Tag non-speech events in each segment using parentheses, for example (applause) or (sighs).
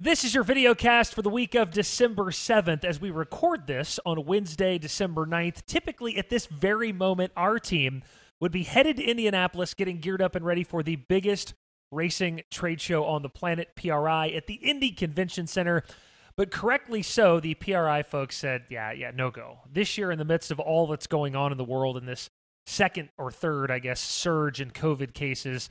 This is your video cast for the week of December 7th as we record this on Wednesday, December 9th. Typically, at this very moment, our team would be headed to Indianapolis getting geared up and ready for the biggest racing trade show on the planet, PRI, at the Indy Convention Center. But correctly so, the PRI folks said, yeah, yeah, no go. This year, in the midst of all that's going on in the world in this second or third, I guess, surge in COVID cases,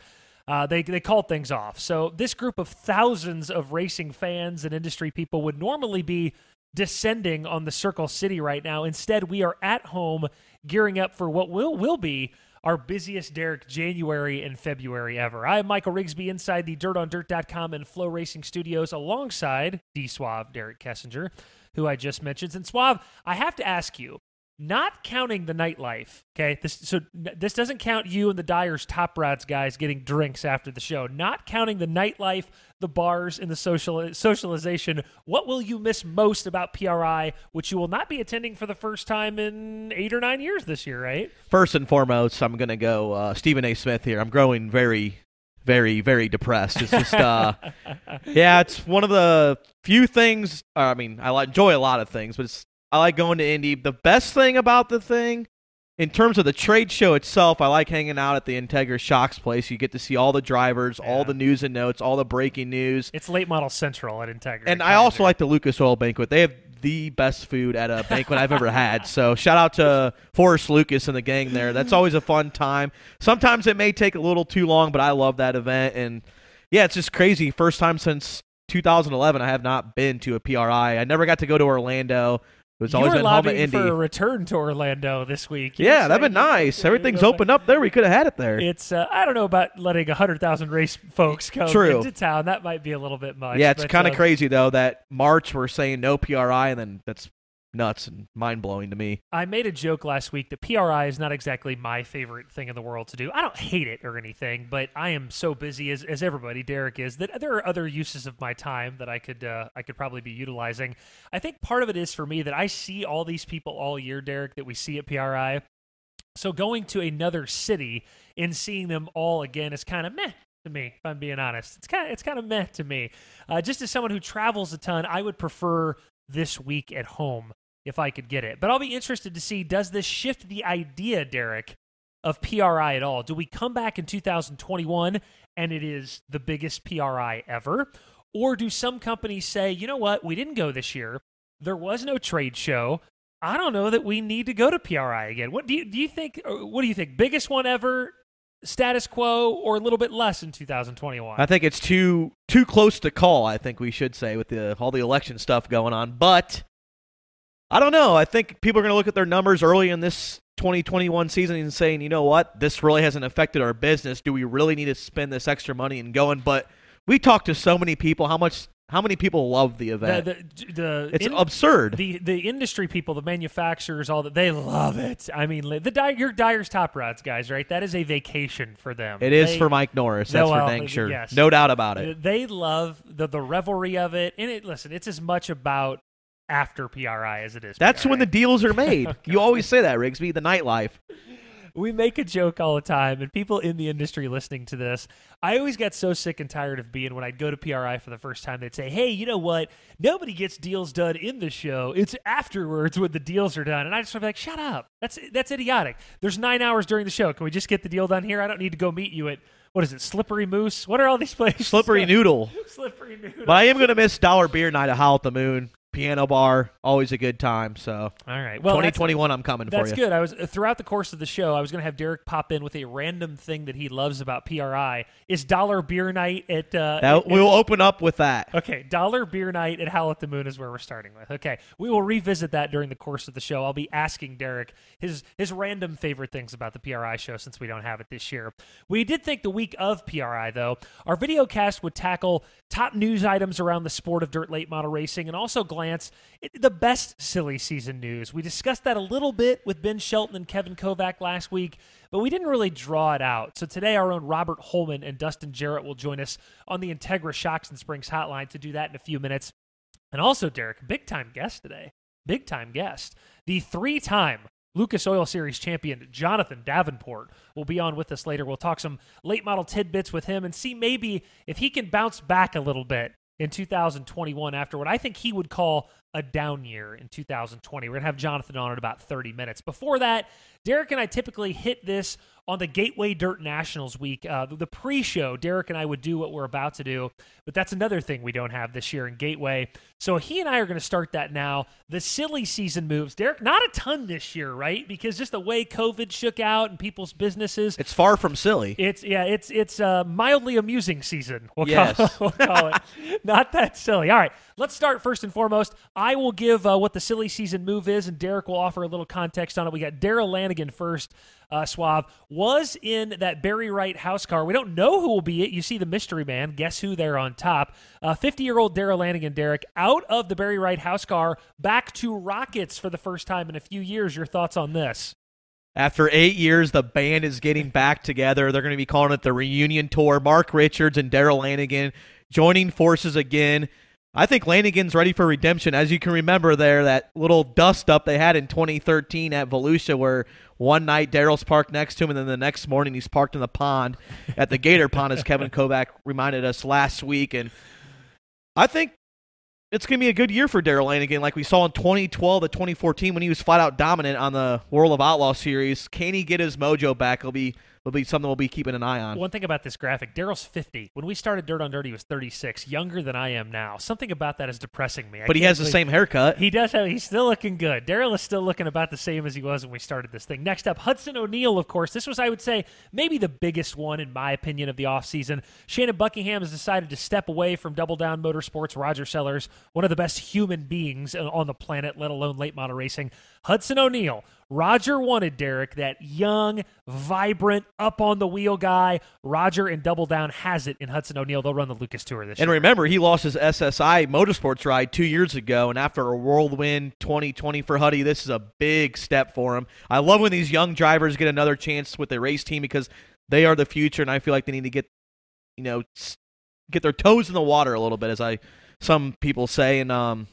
uh, they they called things off. So this group of thousands of racing fans and industry people would normally be descending on the Circle City right now. Instead, we are at home gearing up for what will will be our busiest Derek January and February ever. I am Michael Rigsby inside the DirtOnDirt.com and FloRacing Studios alongside D Suave Derek Kessinger, who I just mentioned. And Suave, I have to ask you, not counting the nightlife. Okay, this so this doesn't count you and the Dyers top rods guys getting drinks after the show. Not counting the nightlife, the bars, and the social socialization. What will you miss most about PRI, which you will not be attending for the first time in eight or nine years this year? Right. First and foremost, I'm going to go uh, Stephen A. Smith here. I'm growing very, very, very depressed. It's just, uh, (laughs) yeah, it's one of the few things. I mean, I enjoy a lot of things, but it's I like going to Indy. The best thing about the thing, in terms of the trade show itself, I like hanging out at the Integra Shocks place. You get to see all the drivers, yeah. all the news and notes, all the breaking news. It's late model central at Integra. And I also like the Lucas Oil Banquet. They have the best food at a banquet I've ever had. So shout out to Forrest Lucas and the gang there. That's always a fun time. Sometimes it may take a little too long, but I love that event. And yeah, it's just crazy. First time since 2011 I have not been to a PRI. I never got to go to Orlando. It's always been home at Indy. for a return to Orlando this week. You yeah, that'd been nice. Everything's (laughs) opened up there. We could have had it there. It's uh, I don't know about letting hundred thousand race folks come True. into town. That might be a little bit much. Yeah, it's kind of uh, crazy though that March we're saying no PRI, and then that's nuts and mind blowing to me. I made a joke last week that PRI is not exactly my favorite thing in the world to do. I don't hate it or anything, but I am so busy as, as everybody, Derek is, that there are other uses of my time that I could uh, I could probably be utilizing. I think part of it is for me that I see all these people all year, Derek, that we see at PRI. So going to another city and seeing them all again is kind of meh to me, if I'm being honest. It's kind of it's kind of meh to me. Uh, just as someone who travels a ton, I would prefer this week at home if I could get it. But I'll be interested to see does this shift the idea, Derek, of PRI at all? Do we come back in 2021 and it is the biggest PRI ever? Or do some companies say, you know what, we didn't go this year. There was no trade show. I don't know that we need to go to PRI again. What do you do you think uh, what do you think? Biggest one ever, status quo or a little bit less in 2021? I think it's too too close to call, I think we should say with the all the election stuff going on. But I don't know. I think people are going to look at their numbers early in this 2021 season and saying, you know what, this really hasn't affected our business. Do we really need to spend this extra money and going? But we talked to so many people. How much? How many people love the event? The, the, the it's in, absurd. The the industry people, the manufacturers, all that they love it. I mean, the your Dyer's top rods guys, right? That is a vacation for them. It is they, for Mike Norris. That's for dang sure. Yes. No doubt about it. They love the the revelry of it, and it. Listen, it's as much about after PRI as it is. That's PRI. when the deals are (laughs) made. you always say that, Rigsby, the nightlife. We make a joke all the time, and people in the industry listening to this, I always got so sick and tired of being when I'd go to PRI for the first time, they'd say, Hey, you know what? Nobody gets deals done in the show. It's afterwards when the deals are done. And I just want to be like, Shut up. That's that's idiotic. There's nine hours during the show. Can we just get the deal done here? I don't need to go meet you at what is it, Slippery Moose? What are all these (laughs) places? Slippery Noodle. (laughs) Slippery Noodle. But I am going to miss Dollar Beer Night at Howl at the Moon piano bar, always a good time. So, all right, well, 2021, I'm coming for you. That's good. I was throughout the course of the show, I was going to have Derek pop in with a random thing that he loves about PRI. Is Dollar Beer Night at? Uh, at, we'll open up with that. Okay, Dollar Beer Night at Howl at the Moon is where we're starting with. Okay, we will revisit that during the course of the show. I'll be asking Derek his his random favorite things about the PRI show since we don't have it this year. We did think the week of PRI though, our video cast would tackle top news items around the sport of dirt late model racing and also glance at the best silly season news. We discussed that a little bit with Ben Shelton and Kevin Kovac last week, but we didn't really draw it out. So today, our own Robert Holman and Dustin Jarrett will join us on the Integra Shocks and Springs hotline to do that in a few minutes. And also, Derek, big time guest today. Big time guest. The three time Lucas Oil Series champion Jonathan Davenport will be on with us later. We'll talk some late model tidbits with him and see maybe if he can bounce back a little bit in 2021 after what I think he would call a down year in 2020. We're going to have Jonathan on in about 30 minutes. Before that, Derek and I typically hit this on the Gateway Dirt Nationals week. Uh, the pre show, Derek and I would do what we're about to do, but that's another thing we don't have this year in Gateway. So he and I are going to start that now. The silly season moves. Derek, not a ton this year, right? Because just the way COVID shook out and people's businesses. It's far from silly. It's yeah, it's it's a mildly amusing season. We'll yes. call, (laughs) we'll call it. (laughs) Not that silly. All right, let's start first and foremost. I will give uh, what the silly season move is, and Derek will offer a little context on it. We got Darrell Lanigan first uh, Suave, was in that Barry Wright house car. We don't know who will be it. You see the mystery man. Guess who there on top? 50 uh, year old Darrell Lanigan, Derek, out of the Barry Wright house car, back to Rockets for the first time in a few years. Your thoughts on this? After eight years, the band is getting back together. They're going to be calling it the reunion tour. Mark Richards and Darrell Lanigan joining forces again. I think Lanigan's ready for redemption. As you can remember, there that little dust up they had in 2013 at Volusia, where one night Darrell's parked next to him, and then the next morning he's parked in the pond at the Gator Pond, as Kevin Kovac reminded us last week. And I think it's going to be a good year for Darrell Lanigan, like we saw in 2012 to 2014 when he was flat out dominant on the World of Outlaw series. Can he get his mojo back? It'll be will be something we'll be keeping an eye on. One thing about this graphic, Darrell's 50. When we started Dirt on Dirty, he was 36, younger than I am now. Something about that is depressing me. I but he has the same haircut. He does have. He's still looking good. Darrell is still looking about the same as he was when we started this thing. Next up, Hudson O'Neal. Of course, this was I would say maybe the biggest one in my opinion of the offseason. Shannon Buckingham has decided to step away from Double Down Motorsports. Roger Sellers, one of the best human beings on the planet, let alone late model racing. Hudson O'Neal. Roger wanted Derek, that young, vibrant, up on the wheel guy. Roger and Double Down has it in Hudson O'Neal. They'll run the Lucas Tour this and year. And remember, he lost his SSI motorsports ride two years ago, and after a whirlwind 2020 for Huddy, this is a big step for him. I love when these young drivers get another chance with the race team because they are the future, and I feel like they need to get, you know, get their toes in the water a little bit, as I some people say, and um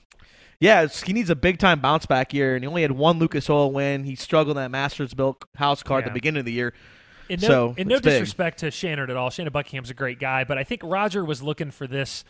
yeah, he needs a big time bounce back year, and he only had one Lucas Oil win. He struggled in that Mastersbilt house car yeah. at the beginning of the year. In no, so in no disrespect to Shannon at all, Shannon Buckingham's a great guy, but I think Roger was looking for this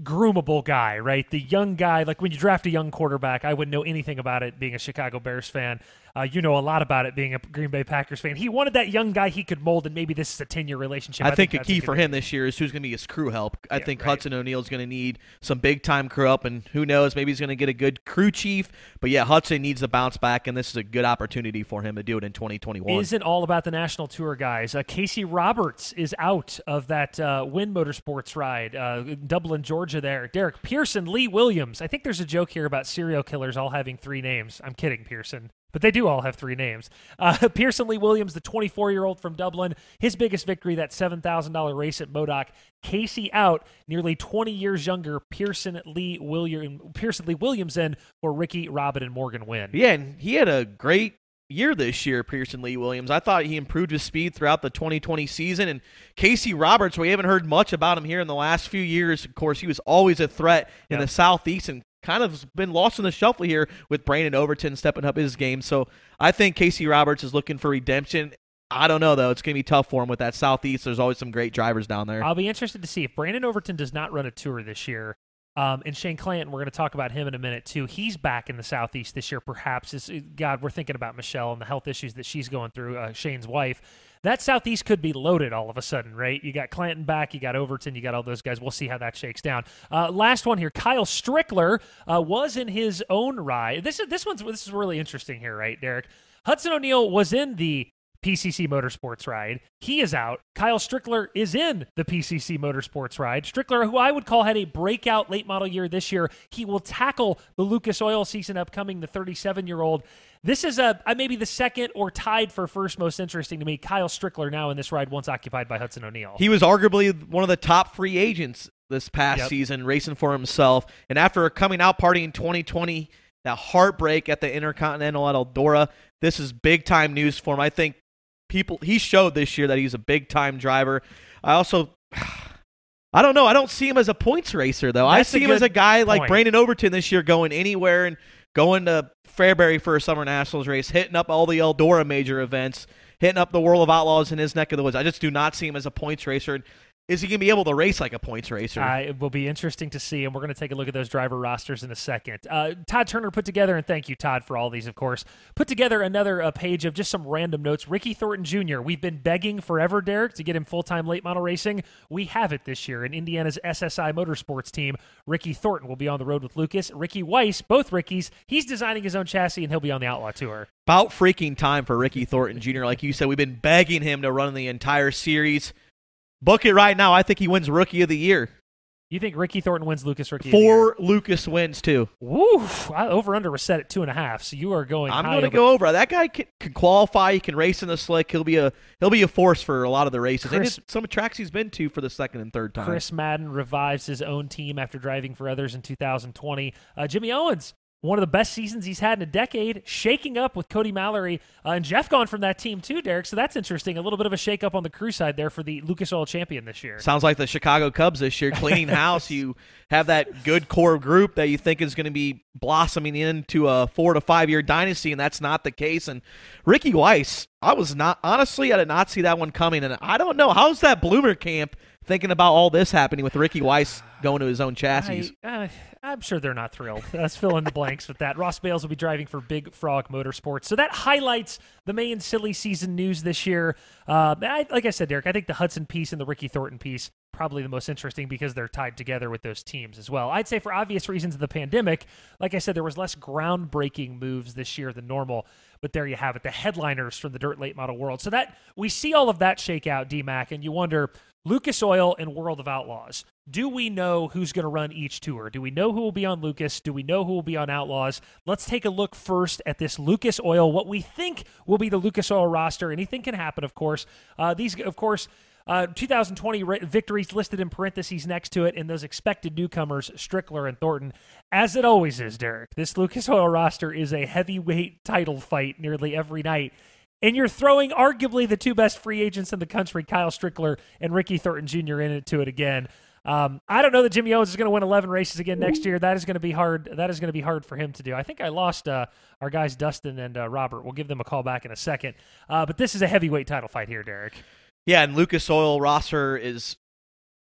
groomable guy, right? The young guy, like when you draft a young quarterback, I wouldn't know anything about it being a Chicago Bears fan. Uh, you know a lot about it being a Green Bay Packers fan. He wanted that young guy he could mold, and maybe this is a 10 year relationship. I, I think, think, a key for him this year is who's going to be his crew help. I yeah, think right. Hudson O'Neal is going to need some big time crew up, and who knows, maybe he's going to get a good crew chief. But yeah, Hudson needs to bounce back, and this is a good opportunity for him to do it in 2021. Isn't all about the national tour, guys. Uh, Casey Roberts is out of that uh, Win Motorsports ride, uh, Dublin, Georgia. There, Derek Pearson, Lee Williams. I think there's a joke here about serial killers all having three names. I'm kidding, Pearson but they do all have three names. Uh, (laughs) Pearson Lee Williams, the 24 year old from Dublin, his biggest victory, that $7,000 race at Modoc. Casey out, nearly 20 years younger. Pearson Lee William, Pearson Lee Williams in for Ricky, Robin, and Morgan win. Yeah, and he had a great year this year, Pearson Lee Williams. I thought he improved his speed throughout the 2020 season. And Casey Roberts, we haven't heard much about him here in the last few years. Of course, he was always a threat in the Southeast and kind of been lost in the shuffle here with Brandon Overton stepping up his game. So I think Casey Roberts is looking for redemption. I don't know though; it's going to be tough for him with that southeast. There's always some great drivers down there. I'll be interested to see if Brandon Overton does not run a tour this year. Um, and Shane Clanton, we're going to talk about him in a minute too. He's back in the southeast this year, perhaps. Is God, we're thinking about Michelle and the health issues that she's going through. Uh, Shane's wife that Southeast could be loaded all of a sudden, right? You got Clanton back, you got Overton, you got all those guys. We'll see how that shakes down. Uh, last one here, Kyle Strickler uh, was in his own ride. This is this one's this is really interesting here, right, Derek? Hudson O'Neal was in the CCC Motorsports ride. He is out. Kyle Strickler is in the CCC Motorsports ride. Strickler, who I would call had a breakout late model year this year, he will tackle the Lucas Oil season upcoming, the 37 year old. This is a, a, maybe the second or tied for first most interesting to me. Kyle Strickler now in this ride, once occupied by Hudson O'Neal. He was arguably one of the top free agents this past yep. season, racing for himself. And after a coming out party in 2020, that heartbreak at the Intercontinental at Eldora, this is big time news for him. I think people he showed this year that he's a big time driver. I also (sighs) I don't know. I don't see him as a points racer though. That's I see him as a guy point. like Brandon Overton this year going anywhere and going to Fairbury for a summer nationals race, hitting up all the Eldora major events, hitting up the World of Outlaws in his neck of the woods. I just do not see him as a points racer. Is he going to be able to race like a points racer? Uh, it will be interesting to see, and we're going to take a look at those driver rosters in a second. Uh, Todd Turner put together, and thank you, Todd, for all these, of course, put together another uh, page of just some random notes. Ricky Thornton Jr., we've been begging forever, Derek, to get him full time late model racing. We have it this year in Indiana's SSI Motorsports team. Ricky Thornton will be on the road with Lucas. Ricky Weiss, both Rickies, he's designing his own chassis, and he'll be on the Outlaw Tour. About freaking time for Ricky Thornton Jr. Like you said, we've been begging him to run the entire series. Book it right now. I think he wins Rookie of the Year. You think Ricky Thornton wins Lucas Rookie? Four Lucas wins too. Woo! Over under was set at two and a half, so you are going. I'm going to go over. That guy can, can, qualify. He can race in the slick. He'll be a he'll be a force for a lot of the races. Chris, and some tracks he's been to for the second and third time. Chris Madden revives his own team after driving for others in 2020. Uh, Jimmy Owens one of the best seasons he's had in a decade, shaking up with Cody Mallory uh, and Jeff gone from that team too, Derek. So that's interesting. A little bit of a shake up on the crew side there for the Lucas Oil champion this year. Sounds like the Chicago Cubs this year, cleaning (laughs) house. you have that good core group that you think is going to be blossoming into a four to five year dynasty, and that's not the case. And Ricky Weiss, I was not honestly, I did not see that one coming, and I don't know how's that Bloomer camp thinking about all this happening with Ricky Weiss going to his own chassis. I, uh, I'm sure they're not thrilled. Let's fill in the blanks with that. Ross Bales will be driving for Big Frog Motorsports. So that highlights the May and silly season news this year. Uh, I, like I said, Derek, I think the Hudson piece and the Ricky Thornton piece probably the most interesting because they're tied together with those teams as well. I'd say for obvious reasons of the pandemic, like I said, there was less groundbreaking moves this year than normal. But there you have it, the headliners from the dirt late model world. So that we see all of that shake out, DMAC, and you wonder Lucas Oil and World of Outlaws. Do we know who's going to run each tour? Do we know who will be on Lucas? Do we know who will be on Outlaws? Let's take a look first at this Lucas Oil, what we think will be the Lucas Oil roster. Anything can happen, of course. Uh, these, of course, uh, 2020 victories listed in parentheses next to it, and those expected newcomers, Strickler and Thornton. As it always is, Derek, this Lucas Oil roster is a heavyweight title fight nearly every night and you're throwing arguably the two best free agents in the country, Kyle Strickler and Ricky Thornton Jr. into it again. Um, I don't know that Jimmy Owens is going to win 11 races again next year. That is going to be hard. That is going to be hard for him to do. I think I lost uh, our guys Dustin and uh, Robert. We'll give them a call back in a second. Uh, but this is a heavyweight title fight here, Derek. Yeah, and Lucas Oil roster is,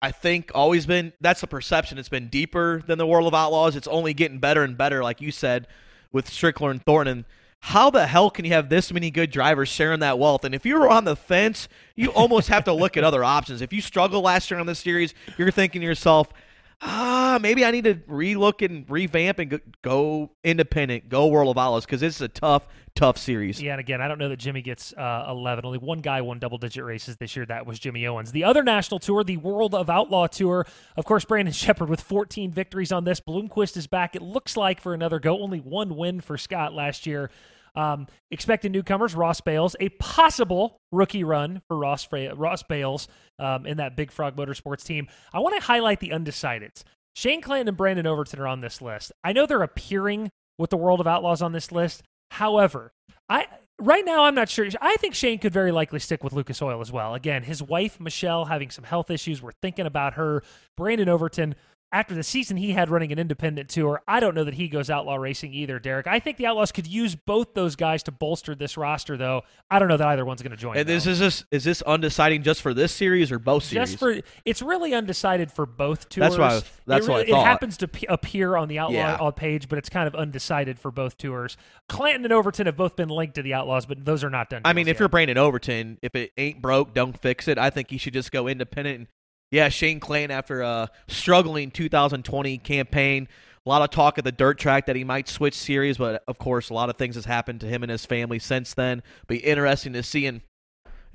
I think, always been. That's the perception. It's been deeper than the World of Outlaws. It's only getting better and better, like you said, with Strickler and Thornton how the hell can you have this many good drivers sharing that wealth? And if you're on the fence, you almost have to look at other (laughs) options. If you struggled last year on this series, you're thinking to yourself, ah, maybe I need to relook and revamp and go independent, go World of Outlaws because it's a tough, tough series. Yeah, and again, I don't know that Jimmy gets uh, 11. Only one guy won double digit races this year. That was Jimmy Owens. The other national tour, the World of Outlaw Tour, of course, Brandon (laughs) Sheppard with 14 victories on this. Bloomquist is back, it looks like, for another go. Only one win for Scott last year. Um, expecting newcomers, Ross Bales, a possible rookie run for Ross, Ross Bales um, in that Big Frog Motorsports team. I want to highlight the undecideds. Shane Clanton and Brandon Overton are on this list. I know they're appearing with the World of Outlaws on this list. However, I right now I'm not sure. I think Shane could very likely stick with Lucas Oil as well. Again, his wife Michelle having some health issues. We're thinking about her. Brandon Overton after the season he had running an independent tour, I don't know that he goes outlaw racing either, Derek. I think the Outlaws could use both those guys to bolster this roster, though. I don't know that either one's going to join. And this is this is this undeciding just for this series or both series? Just for it's really undecided for both tours. That's why. That's it, what I thought. It happens to p- appear on the Outlaw yeah. Uh, page, but it's kind of undecided for both tours. Clanton and Overton have both been linked to the Outlaws, but those are not done. I mean, if yet. you're Brandon Overton, if it ain't broke, don't fix it. I think he should just go independent and yeah, Shane Clanton after a struggling 2020 campaign. A lot of talk at the dirt track that he might switch series, but of course, a lot of things has happened to him and his family since then. Be interesting to see. And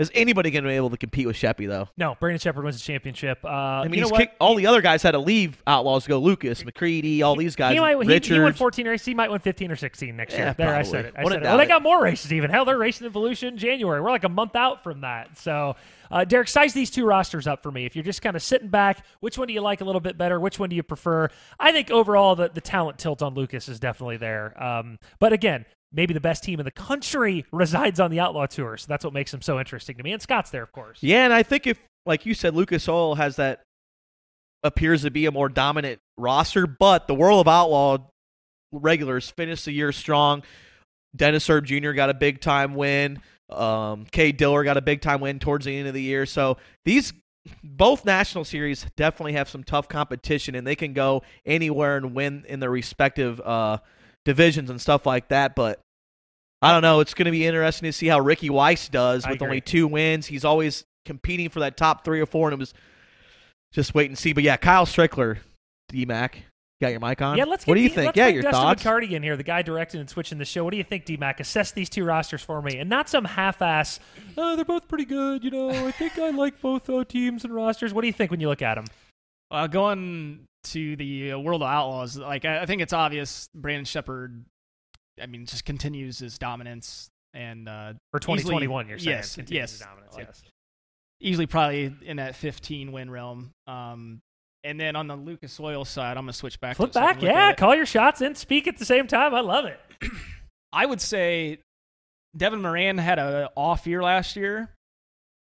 is anybody going to be able to compete with Sheppy though? No, Brandon Sheppard wins the championship. Uh, I mean, you know kicked, all the other guys had to leave Outlaws to go. Lucas, McCreadie, all these guys. He, might. He, he won 14 races. He might win 15 or 16 next yeah, year. There, probably. I said it. I Wouldn't said it. Well, they got more races even. Hell, they're racing Evolution January. We're like a month out from that. So, uh, Derek, size these two rosters up for me. If you're just kind of sitting back, which one do you like a little bit better? Which one do you prefer? I think overall the, the talent tilt on Lucas is definitely there. Um, but again, maybe the best team in the country (laughs) resides on the Outlaw Tour. So that's what makes them so interesting to me. And Scott's there, of course. Yeah, and I think if, like you said, Lucas Oil has that appears to be a more dominant roster, but the World of Outlaw regulars finished the year strong. Dennis Erb Jr. got a big time win. Um, Cade Dillard got a big time win towards the end of the year. So these both national series definitely have some tough competition, and they can go anywhere and win in their respective uh, divisions and stuff like that. But I don't know. It's going to be interesting to see how Ricky Weiss does with only two wins. He's always competing for that top three or four, and it was just wait and see. But yeah, Kyle Strickler, D Mac. Got your mic on? Yeah, let's. Get what do you D- think? yeah, your Dustin thoughts. McCarty in here, the guy directing and switching the show. What do you think, D Mac? Assess these two rosters for me, and not some half-ass. Oh, they're both pretty good. You know, I think I like both uh, teams and rosters. What do you think when you look at them? Uh, going to the uh, World of Outlaws, like I, I think it's obvious Brandon Sheppard. I mean, just continues his dominance and uh, for 2021. Easily, you're saying yes, yes, dominance, like, yes. Easily, probably in that 15 win realm. Um, and then on the Lucas Oil side, I'm gonna switch back. Flip back, yeah. Call your shots and speak at the same time. I love it. (clears throat) I would say Devin Moran had a off year last year,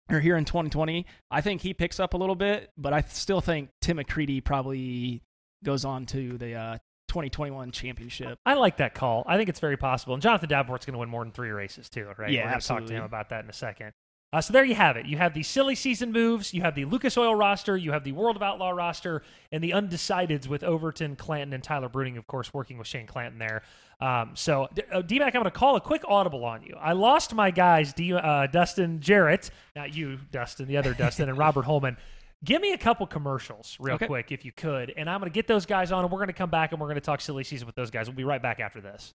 or here in 2020. I think he picks up a little bit, but I still think Tim McCreadie probably goes on to the uh, 2021 championship. I like that call. I think it's very possible. And Jonathan Davenport's going to win more than three races too, right? Yeah, We're going to talk to him about that in a second. Uh, so there you have it. You have the silly season moves, you have the Lucas Oil roster, you have the World of Outlaw roster, and the undecideds with Overton, Clanton, and Tyler Bruening, of course, working with Shane Clanton there. Um, so, uh, D-Mac, I'm going to call a quick audible on you. I lost my guys, D- uh, Dustin Jarrett, not you, Dustin, the other Dustin, and Robert (laughs) Holman. Give me a couple commercials real okay. quick, if you could, and I'm going to get those guys on, and we're going to come back and we're going to talk silly season with those guys. We'll be right back after this.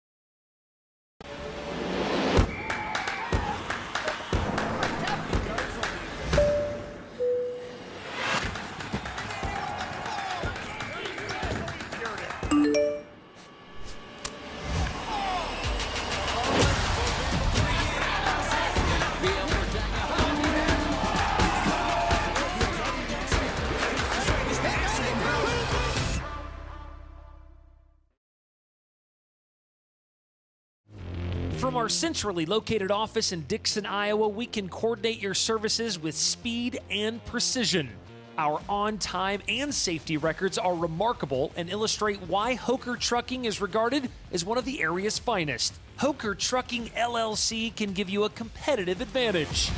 From our centrally located office in Dixon, Iowa, we can coordinate your services with speed and precision. Our on time and safety records are remarkable and illustrate why Hoker Trucking is regarded as one of the area's finest. Hoker Trucking LLC can give you a competitive advantage.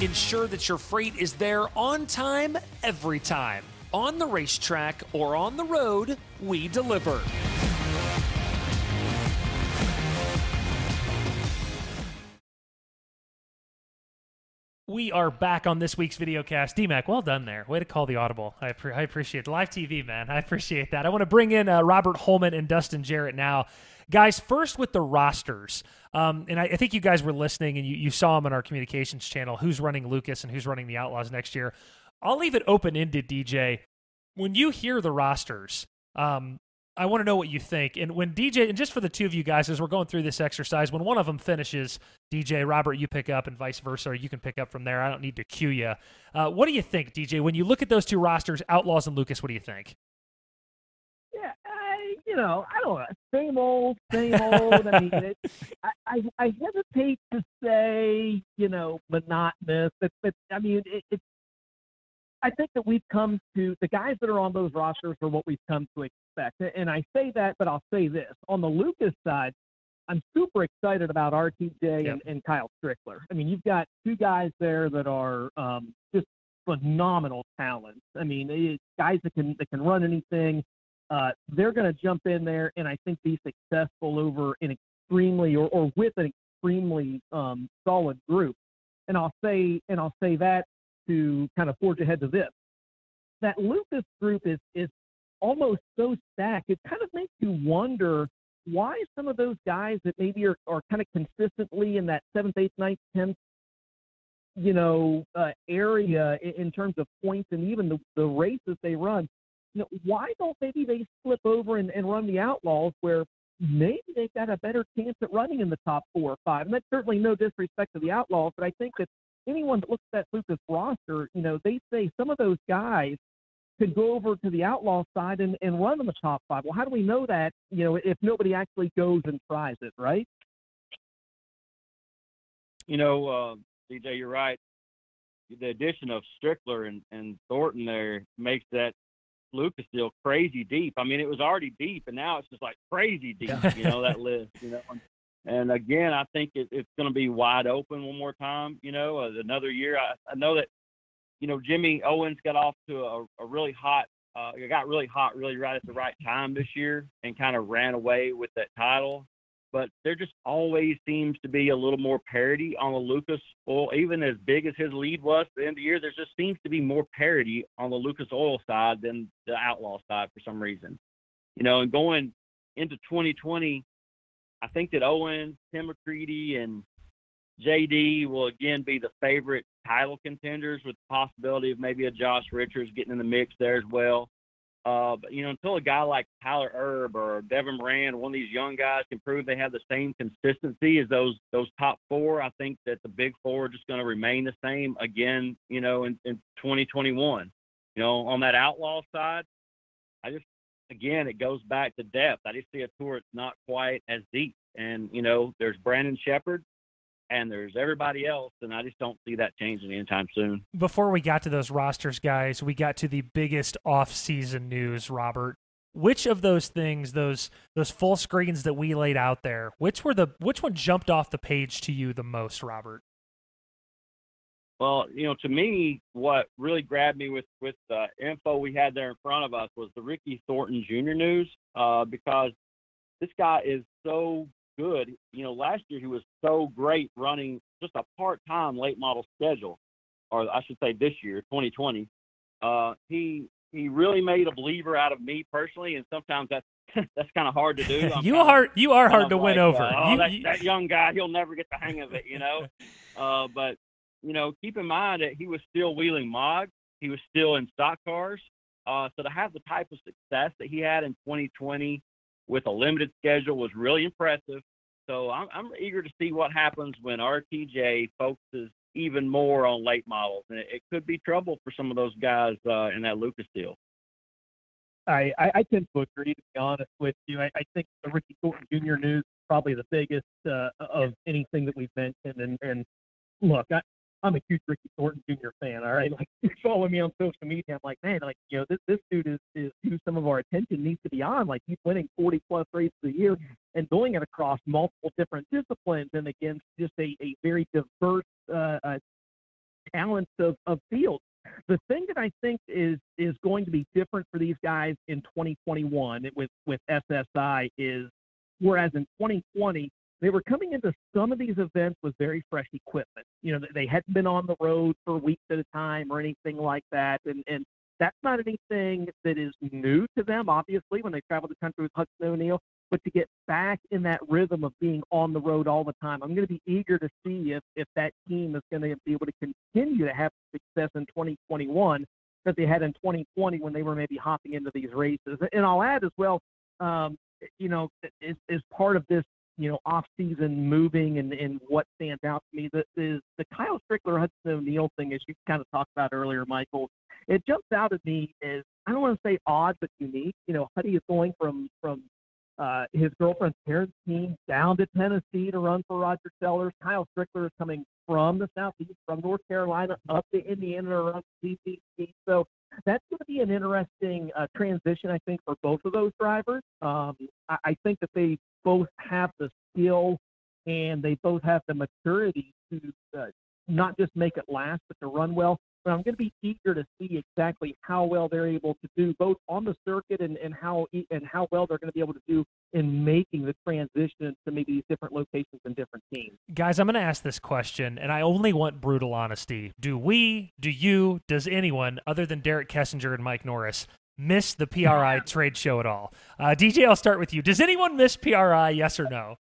Ensure that your freight is there on time, every time on the racetrack or on the road, we deliver. We are back on this week's video cast. DMAC, well done there. Way to call the audible. I, pre- I appreciate it. Live TV, man. I appreciate that. I want to bring in uh, Robert Holman and Dustin Jarrett now. Guys, first with the rosters. Um, and I, I, think you guys were listening and you, you saw them on our communications channel who's running Lucas and who's running the Outlaws next year. I'll leave it open ended, DJ. When you hear the rosters, um, I want to know what you think. And when DJ, and just for the two of you guys, as we're going through this exercise, when one of them finishes, DJ, Robert, you pick up, and vice versa, or you can pick up from there. I don't need to cue you. Uh, what do you think, DJ? When you look at those two rosters, Outlaws and Lucas, what do you think? Yeah, I, you know, I don't know. Same old, same old. I mean, it, (laughs) I, I, I hesitate to say, you know, monotonous, but, but I mean, it, it's I think that we've come to the guys that are on those rosters are what we've come to expect. And I say that, but I'll say this on the Lucas side, I'm super excited about RTJ yep. and, and, Kyle Strickler. I mean, you've got two guys there that are um, just phenomenal talents. I mean, it, guys that can that can run anything. Uh, they're going to jump in there and I think be successful over an extremely or, or with an extremely um, solid group. And I'll say and I'll say that to kind of forge ahead to this. That Lucas group is is almost so stacked. It kind of makes you wonder why some of those guys that maybe are, are kind of consistently in that seventh, eighth, ninth, tenth, you know, uh, area in, in, terms of points and even the, the races they run. You know, why don't maybe they slip over and, and run the Outlaws where maybe they've got a better chance at running in the top four or five? And that's certainly no disrespect to the Outlaws, but I think that anyone that looks at that Lucas roster, you know, they say some of those guys could go over to the outlaw side and, and run in the top five. Well, how do we know that, you know, if nobody actually goes and tries it, right? You know, uh, DJ, you're right. The addition of Strickler and, and Thornton there makes that Lucas deal crazy deep. I mean, it was already deep, and now it's just like crazy deep. you know that (laughs) list. You know, And again, I think it, it's going to be wide open one more time. You know, uh, another year. I, I know that, you know, Jimmy Owens got off to a, a really hot. Uh, got really hot, really right at the right time this year, and kind of ran away with that title. But there just always seems to be a little more parity on the Lucas Oil, even as big as his lead was at the end of the year. There just seems to be more parity on the Lucas Oil side than the Outlaw side for some reason. You know, and going into 2020, I think that Owen, Tim McCreadie, and JD will again be the favorite title contenders with the possibility of maybe a Josh Richards getting in the mix there as well. Uh, but you know, until a guy like Tyler Erb or Devin Moran, one of these young guys, can prove they have the same consistency as those those top four, I think that the big four are just going to remain the same again. You know, in, in 2021. You know, on that outlaw side, I just again it goes back to depth. I just see a tour that's not quite as deep, and you know, there's Brandon Sheppard and there's everybody else, and I just don't see that changing anytime soon. Before we got to those rosters, guys, we got to the biggest off-season news, Robert. Which of those things, those those full screens that we laid out there, which were the which one jumped off the page to you the most, Robert? Well, you know, to me, what really grabbed me with with the info we had there in front of us was the Ricky Thornton Jr. news, uh, because this guy is so good. You know, last year he was so great running just a part-time late model schedule, or I should say this year, 2020. Uh, he he really made a believer out of me personally, and sometimes that's (laughs) that's kind of hard to do. (laughs) you are you are hard to like, win over. Uh, oh, you, that, you... that young guy, he'll never get the hang of it, you know. (laughs) uh, but you know, keep in mind that he was still wheeling mods. He was still in stock cars. Uh, so to have the type of success that he had in 2020 with a limited schedule was really impressive. So I'm, I'm eager to see what happens when RTJ focuses even more on late models, and it, it could be trouble for some of those guys uh, in that Lucas deal. I, I, I tend to agree, to be honest with you. I, I think the Ricky Thornton Jr. news is probably the biggest uh, of anything that we've mentioned. And, and look, I, I'm a huge Ricky Thornton Jr. fan. All right, (laughs) like you follow me on social media, I'm like, man, like you know, this this dude is is who some of our attention needs to be on. Like he's winning 40 plus races a year and doing it across multiple different disciplines and against just a a very diverse uh, uh, talent of of fields. The thing that I think is is going to be different for these guys in 2021 with with SSI is whereas in 2020 they were coming into some of these events with very fresh equipment. You know, they hadn't been on the road for weeks at a time or anything like that, and and that's not anything that is new to them. Obviously, when they travel the country with Hudson O'Neal. but to get back in that rhythm of being on the road all the time, I'm going to be eager to see if if that team is going to be able to continue to have success in 2021 that they had in 2020 when they were maybe hopping into these races. And I'll add as well, um, you know, is, is part of this you know, off-season moving and, and what stands out to me. The, the, the Kyle Strickler Hudson O'Neal thing, as you kind of talked about earlier, Michael, it jumps out at me as I don't want to say odd but unique. You know, Huddy is going from from uh, his girlfriend's parents' team down to Tennessee to run for Roger Sellers. Kyle Strickler is coming from the southeast, from North Carolina, up to Indiana to run CCC. So that's going to be an interesting uh, transition, I think, for both of those drivers. Um, I, I think that they both have the skill and they both have the maturity to uh, not just make it last, but to run well. But I'm going to be eager to see exactly how well they're able to do both on the circuit and, and how and how well they're going to be able to do in making the transition to maybe these different locations and different teams. Guys, I'm going to ask this question, and I only want brutal honesty. Do we, do you, does anyone other than Derek Kessinger and Mike Norris miss the PRI (laughs) trade show at all? Uh, DJ, I'll start with you. Does anyone miss PRI? Yes or no?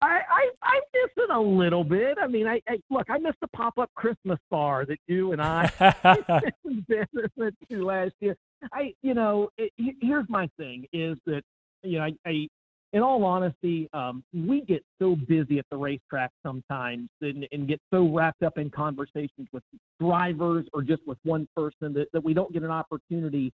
I, I I miss it a little bit. I mean, I, I look, I miss the pop up Christmas bar that you and I (laughs) went to last year. I, you know, it, here's my thing: is that you know, I, I in all honesty, um, we get so busy at the racetrack sometimes and, and get so wrapped up in conversations with drivers or just with one person that, that we don't get an opportunity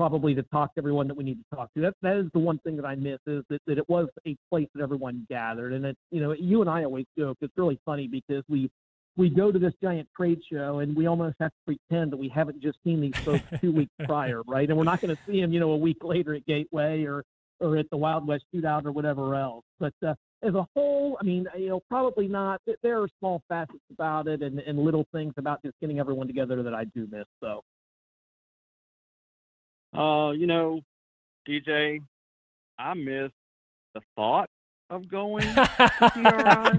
probably to talk to everyone that we need to talk to. That that is the one thing that I miss is that, that it was a place that everyone gathered. And it you know, you and I always joke, it's really funny because we we go to this giant trade show and we almost have to pretend that we haven't just seen these folks (laughs) two weeks prior, right? And we're not going to see them, you know, a week later at Gateway or or at the Wild West Shootout or whatever else. But uh, as a whole, I mean, you know, probably not. There are small facets about it and, and little things about just getting everyone together that I do miss. So, uh, you know, DJ, I miss the thought of going to PRI.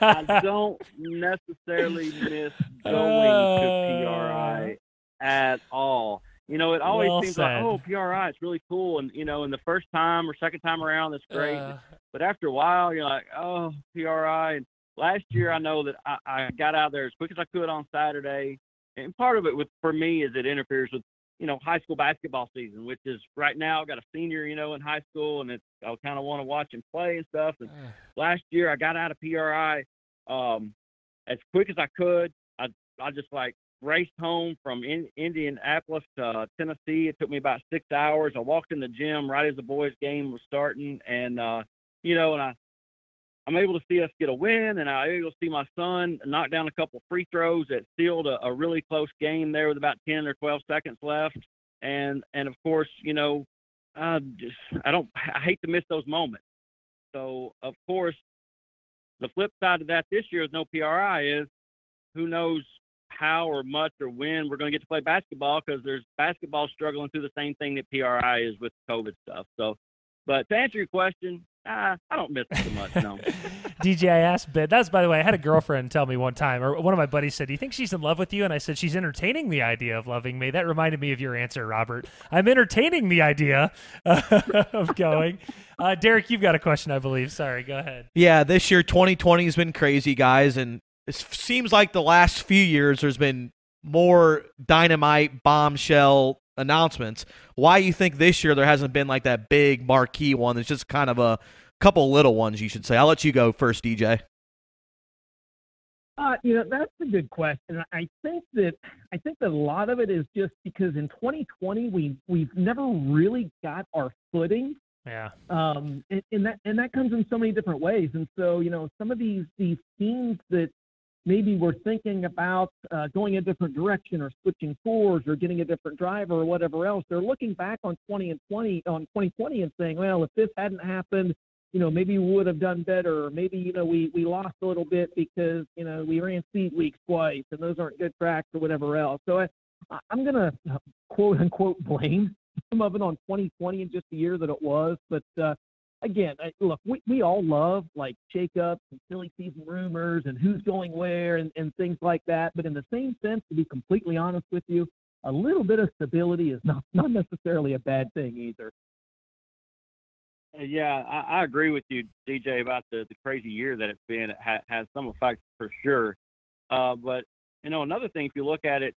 I (laughs) don't necessarily miss going Uh. to PRI at all. You know, it always Well seems said. like, oh, PRI, it's really cool. And, you know, in the first time or second time around, that's great. Uh, But after a while, you're like, oh, PRI. And last year, I know that I, I got out there as quick as I could on Saturday. And part of it with for me is it interferes with, you know, high school basketball season, which is right now, I've got a senior, you know, in high school, and it's, I kind of want to watch him play and stuff. And last year, I got out of PRI um, as quick as I could. I, I just like raced home from in, Indianapolis to uh, Tennessee. It took me about six hours. I walked in the gym right as the boys' game was starting, and uh, you know, and I I'm able to see us get a win, and I'm able to see my son knock down a couple free throws that sealed a, a really close game there with about 10 or 12 seconds left. And and of course, you know, I just I don't I hate to miss those moments. So of course, the flip side of that this year is no PRI is who knows how or much or when we're going to get to play basketball because there's basketball struggling through the same thing that PRI is with COVID stuff. So, but to answer your question, ah, I don't miss it so much. No. (laughs) DJ, I asked Ben. That's by the way, I had a girlfriend tell me one time, or one of my buddies said, "Do you think she's in love with you?" And I said, "She's entertaining the idea of loving me." That reminded me of your answer, Robert. I'm entertaining the idea (laughs) of going. Uh, Derek, you've got a question, I believe. Sorry, go ahead. Yeah, this year 2020 has been crazy, guys, and it seems like the last few years there's been more dynamite bombshell announcements. Why you think this year there hasn't been like that big marquee one? It's just kind of a couple little ones, you should say. I'll let you go first, DJ. Uh, you know, that's a good question. I think that I think that a lot of it is just because in 2020 we we've never really got our footing, Yeah, um, and, and that and that comes in so many different ways. And so you know, some of these these teams that maybe we're thinking about uh, going a different direction or switching fours or getting a different driver or whatever else, they're looking back on 20 and 20 on 2020 and saying, well, if this hadn't happened, you know, maybe we would have done better. Or maybe, you know, we, we lost a little bit because, you know, we ran seat weeks twice and those aren't good tracks or whatever else. So I, I'm going to quote unquote blame (laughs) some of it on 2020 and just the year that it was. But uh, again, I, look, we, we all love like shakeups and silly season rumors and who's going where and, and things like that. But in the same sense, to be completely honest with you, a little bit of stability is (laughs) not, not necessarily a bad thing either. Yeah, I, I agree with you, DJ, about the, the crazy year that it's been. It ha- has some effects for sure. Uh, but you know, another thing, if you look at it,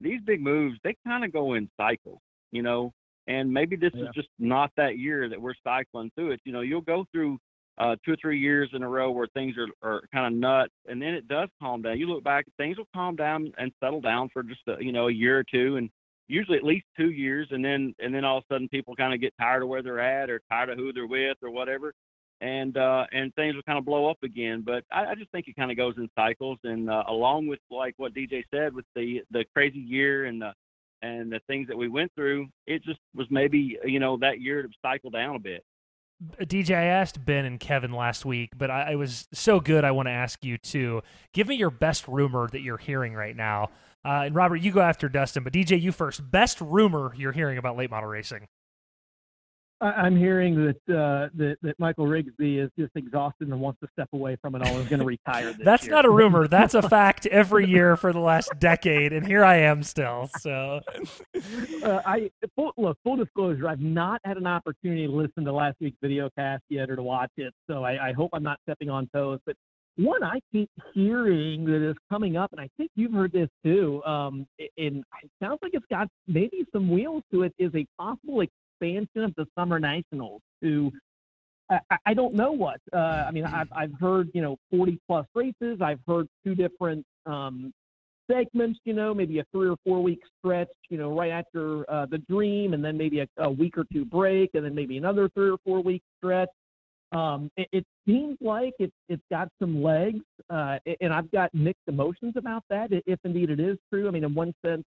these big moves they kind of go in cycles. You know, and maybe this Yeah. is just not that year that we're cycling through it. You know, you'll go through uh, two or three years in a row where things are, are kind of nuts, and then it does calm down. You look back, things will calm down and settle down for just a, you know a year or two, and usually at least two years, and then and then all of a sudden people kind of get tired of where they're at or tired of who they're with or whatever, and uh, and things will kind of blow up again. But I, I just think it kind of goes in cycles, and uh, along with like what DJ said with the the crazy year and the and the things that we went through, it just was maybe you know that year to cycle down a bit. DJ, I asked Ben and Kevin last week, but I, I was so good. I want to ask you too. Give me your best rumor that you're hearing right now. Uh, and Robert, you go after Dustin, but DJ, you first. Best rumor you're hearing about late model racing. I'm hearing that, uh, that that Michael Rigsby is just exhausted and wants to step away from it all and is going to retire this That's year. not a rumor. (laughs) That's a fact every year for the last decade, and here I am still. So, uh, I full, look full disclosure. I've not had an opportunity to listen to last week's video cast yet or to watch it, so I, I hope I'm not stepping on toes. But one I keep hearing that is coming up, and I think you've heard this too. Um, and it sounds like it's got maybe some wheels to it. Is a possible expansion of the Summer Nationals to I, I- don't know what. Uh, I mean, I've I've heard you know 40 plus races. I've heard two different um, segments. You know, maybe a three or four week stretch. You know, right after uh, the Dream, and then maybe a, a week or two break, and then maybe another three or four week stretch. Um, it, it seems like it's it's got some legs, uh, and I've got mixed emotions about that. If indeed it is true, I mean, in one sense,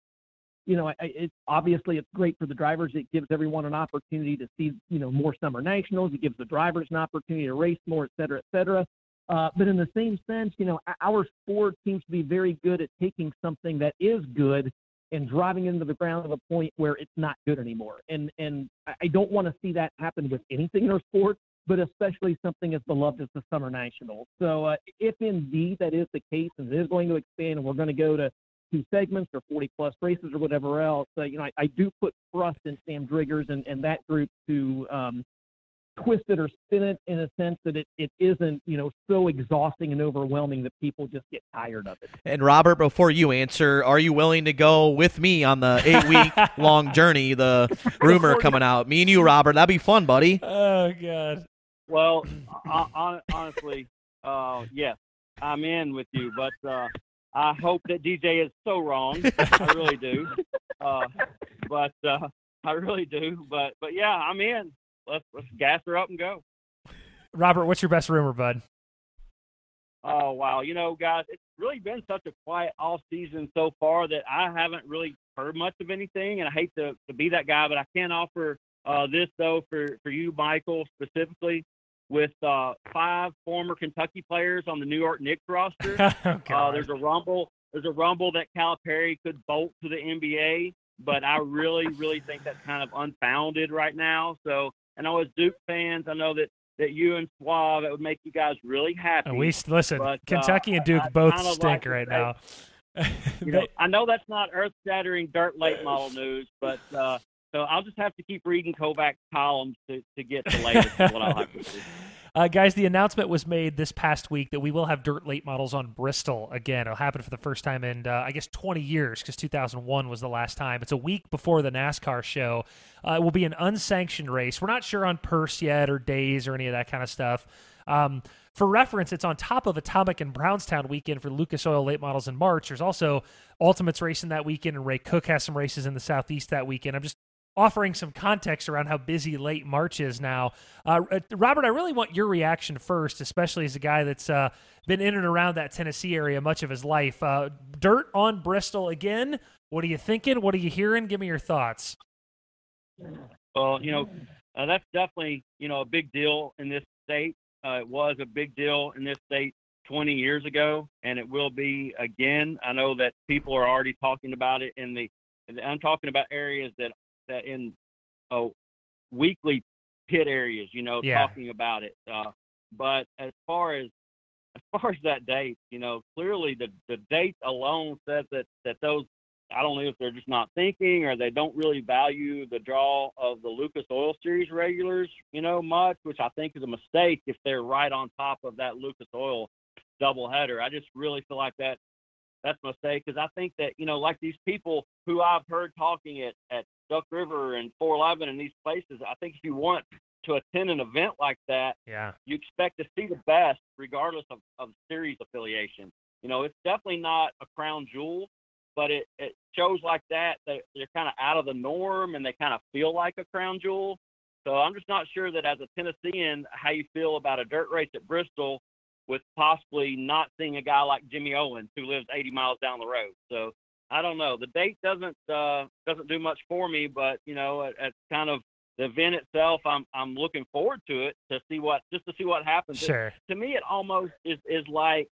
you know, I, it's obviously it's great for the drivers. It gives everyone an opportunity to see, you know, more summer nationals. It gives the drivers an opportunity to race more, et cetera, et cetera. Uh, but in the same sense, you know, our sport seems to be very good at taking something that is good and driving it into the ground to a point where it's not good anymore. And and I don't want to see that happen with anything in our sport, but especially something as beloved as the Summer Nationals. So uh, if indeed that is the case and it is going to expand and we're going to go to two segments or 40 plus races or whatever else, uh, you know, I, I, do put trust in Sam Driggers and, and that group to um, twist it or spin it in a sense that it, it isn't, you know, so exhausting and overwhelming that people just get tired of it. And Robert, before you answer, are you willing to go with me on the eight week (laughs) long journey? The rumor coming out. Me and you, Robert. That'd be fun, buddy. (laughs) Oh God. Well, (clears throat) honestly, uh, yes, I'm in with you, but uh, I hope that DJ is so wrong. I really do. (laughs) Uh, but uh, I really do. But but yeah, I'm in let's let's gas her up and go. Robert, what's your best rumor, bud? Oh wow, you know, guys, it's really been such a quiet off season so far that I haven't really heard much of anything, and I hate to, to be that guy, but I can offer uh, this though for for you, Michael, specifically with uh, five former Kentucky players on the New York Knicks roster. (laughs) oh, uh, there's a rumble. There's a rumble that Calipari could bolt to the NBA, but I really, really think that's kind of unfounded right now. So and I know as Duke fans, I know that that you and Suave that would make you guys really happy. We listen, but, Kentucky uh, and Duke I, both stink like right say, now. (laughs) you know, I know that's not earth-shattering dirt late model news, but uh, so I'll just have to keep reading Kovac's columns to, to get the latest. what I'll have to do. (laughs) Uh, guys, the announcement was made this past week that we will have dirt late models on Bristol again. It'll happen for the first time in, uh, I guess, 20 years because 2001 was the last time. It's a week before the NASCAR show. Uh, it will be an unsanctioned race. We're not sure on purse yet or days or any of that kind of stuff. Um, for reference, it's on top of Atomic and Brownstown weekend for Lucas Oil late models in March. There's also Ultimates racing that weekend, and Ray Cook has some races in the Southeast that weekend. I'm just offering some context around how busy late March is now. Uh, uh, Robert, I really want your reaction first, especially as a guy that's uh, been in and around that Tennessee area much of his life. Uh, dirt on Bristol again. What are you thinking? What are you hearing? Give me your thoughts. Well, you know, uh, that's definitely you know a big deal in this state. Uh, it was a big deal in this state 20 years ago, and it will be again. I know that people are already talking about it in the. I'm talking about areas that that in uh, weekly pit areas, you know, yeah. talking about it. Uh, but as far as as (laughs) far as that date, you know, clearly the the date alone says that that those I don't know if they're just not thinking or they don't really value the draw of the Lucas Oil Series regulars, you know, much, which I think is a mistake if they're right on top of that Lucas Oil doubleheader. I just really feel like that that's a mistake because I think that you know, like these people who I've heard talking at at Duck River and 411 and these places. I think if you want to attend an event like that, yeah, you expect to see the best regardless of, of series affiliation. You know, it's definitely not a crown jewel, but it, it shows like that that they're kind of out of the norm and they kind of feel like a crown jewel. So I'm just not sure that as a Tennessean, how you feel about a dirt race at Bristol with possibly not seeing a guy like Jimmy Owens who lives 80 miles down the road. So I don't know. The date doesn't uh, doesn't do much for me, but you know, at, at kind of the event itself, I'm I'm looking forward to it to see what just to see what happens. Sure. It, to me, it almost is is like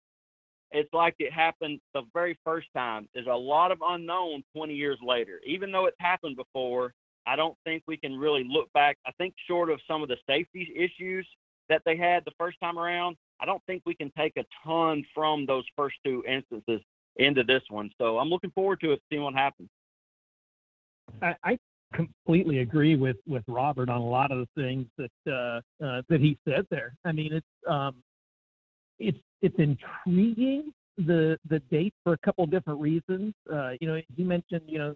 it's like it happened the very first time. There's a lot of unknown 20 years later. Even though it's happened before, I don't think we can really look back. I think short of some of the safety issues that they had the first time around, I don't think we can take a ton from those first two instances into this one. So I'm looking forward to it, seeing what happens. I, I completely agree with with Robert on a lot of the things that uh, uh, that he said there. I mean, it's um, it's it's intriguing the the date for a couple different reasons. Uh, you know, he mentioned you know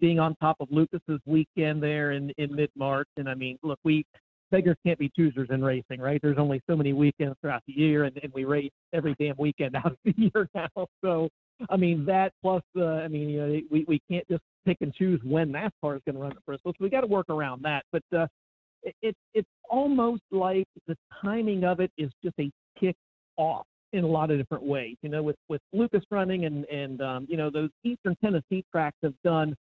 being on top of Lucas's weekend there in in mid March, and I mean, look, we beggars can't be choosers in racing, right? There's only so many weekends throughout the year, and, and we race every damn weekend (laughs) out of the year now. So I mean, that plus, uh, I mean, you know, we, we can't just pick and choose when NASCAR is going to run at Bristol, so we got to work around that. But uh, it, it, it's almost like the timing of it is just a tick off in a lot of different ways. You know, with with Lucas running and and um, you know those Eastern Tennessee tracks have done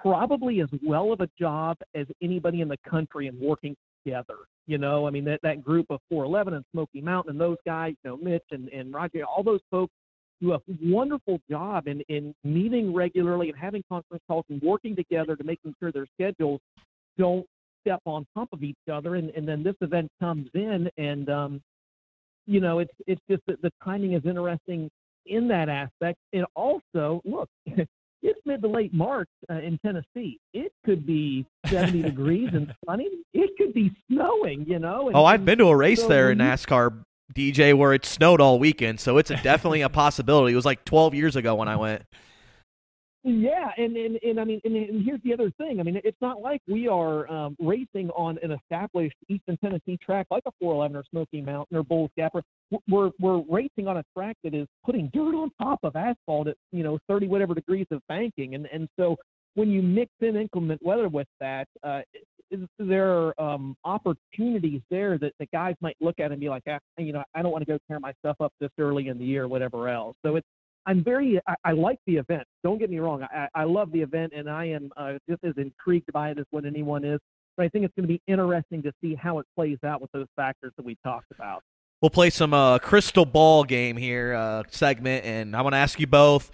probably as well of a job as anybody in the country in working together. You know, I mean that that group of 411 and Smoky Mountain and those guys, you know, Mitch and and Roger, all those folks do a wonderful job in in meeting regularly and having conference calls and working together to making sure their schedules don't step on top of each other. And and then this event comes in and um, you know, it's it's just that the timing is interesting in that aspect. And also, look, (laughs) it's mid to late March uh, in Tennessee. It could be 70 (laughs) degrees and sunny. It could be snowing, you know. And, oh, I've been to a race so there in NASCAR, DJ, where it snowed all weekend, so it's a, definitely a possibility. It was like 12 years ago when I went. Yeah, and, and, and I mean, and, and here's the other thing. I mean, it's not like we are um, racing on an established Eastern Tennessee track like a 411 or Smoky Mountain or Bulls Gap. We're, we're racing on a track that is putting dirt on top of asphalt at you know 30 whatever degrees of banking, and and so when you mix in inclement weather with that, uh, there are um, opportunities there that the guys might look at and be like, ah, you know, I don't want to go tear my stuff up this early in the year, whatever else. So it's I'm very, I, I like the event. Don't get me wrong. I, I love the event, and I am uh, just as intrigued by it as what anyone is. But I think it's going to be interesting to see how it plays out with those factors that we talked about. We'll play some uh, crystal ball game here uh, segment, and I want to ask you both.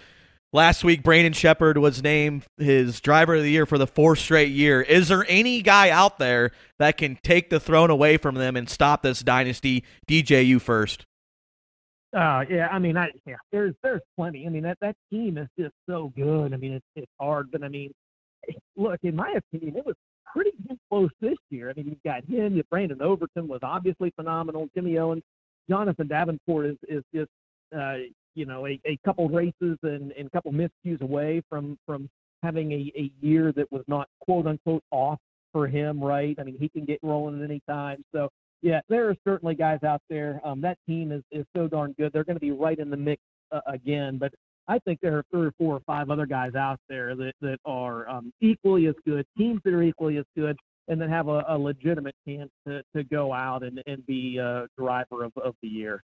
Last week, Brandon Sheppard was named his driver of the year for the fourth straight year. Is there any guy out there that can take the throne away from them and stop this dynasty? DJ, you first. Uh, yeah, I mean, I yeah, there's there's plenty. I mean, that that team is just so good. I mean, it's it's hard, but I mean, look, in my opinion, it was pretty close this year. I mean, you've got him. Brandon Overton was obviously phenomenal. Jimmy Owens, Jonathan Davenport is is just uh, you know a, a couple races and and a couple miscues away from from having a, a year that was not quote unquote off for him. Right? I mean, he can get rolling at any time. So yeah, there are certainly guys out there. Um, that team is, is so darn good. They're going to be right in the mix uh, again. But I think there are three or four or five other guys out there that, that are um, equally as good, teams that are equally as good, and then have a, a legitimate chance to, to go out and, and be uh, driver of, of the year.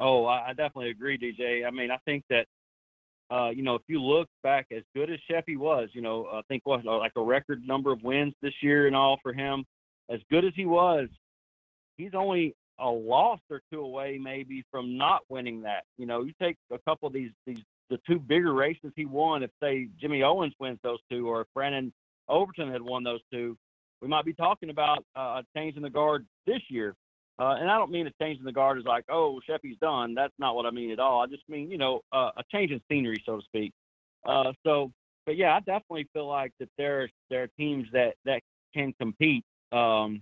Oh, I, definitely agree, DJ. I mean, I think that uh, you know, if you look back, as good as Sheffy was, you know, I think what like a record number of wins this year and all for him. As good as he was, he's only a loss or two away, maybe, from not winning that. You know, you take a couple of these these the two bigger races he won. If say Jimmy Owens wins those two, or if Brandon Overton had won those two, we might be talking about uh, a change in the guard this year. Uh, and I don't mean a change in the guard is like, oh, Sheffy's done. That's not what I mean at all. I just mean, you know, uh, a change in scenery, so to speak. Uh, so, but yeah, I definitely feel like that there there are teams that that can compete. Um,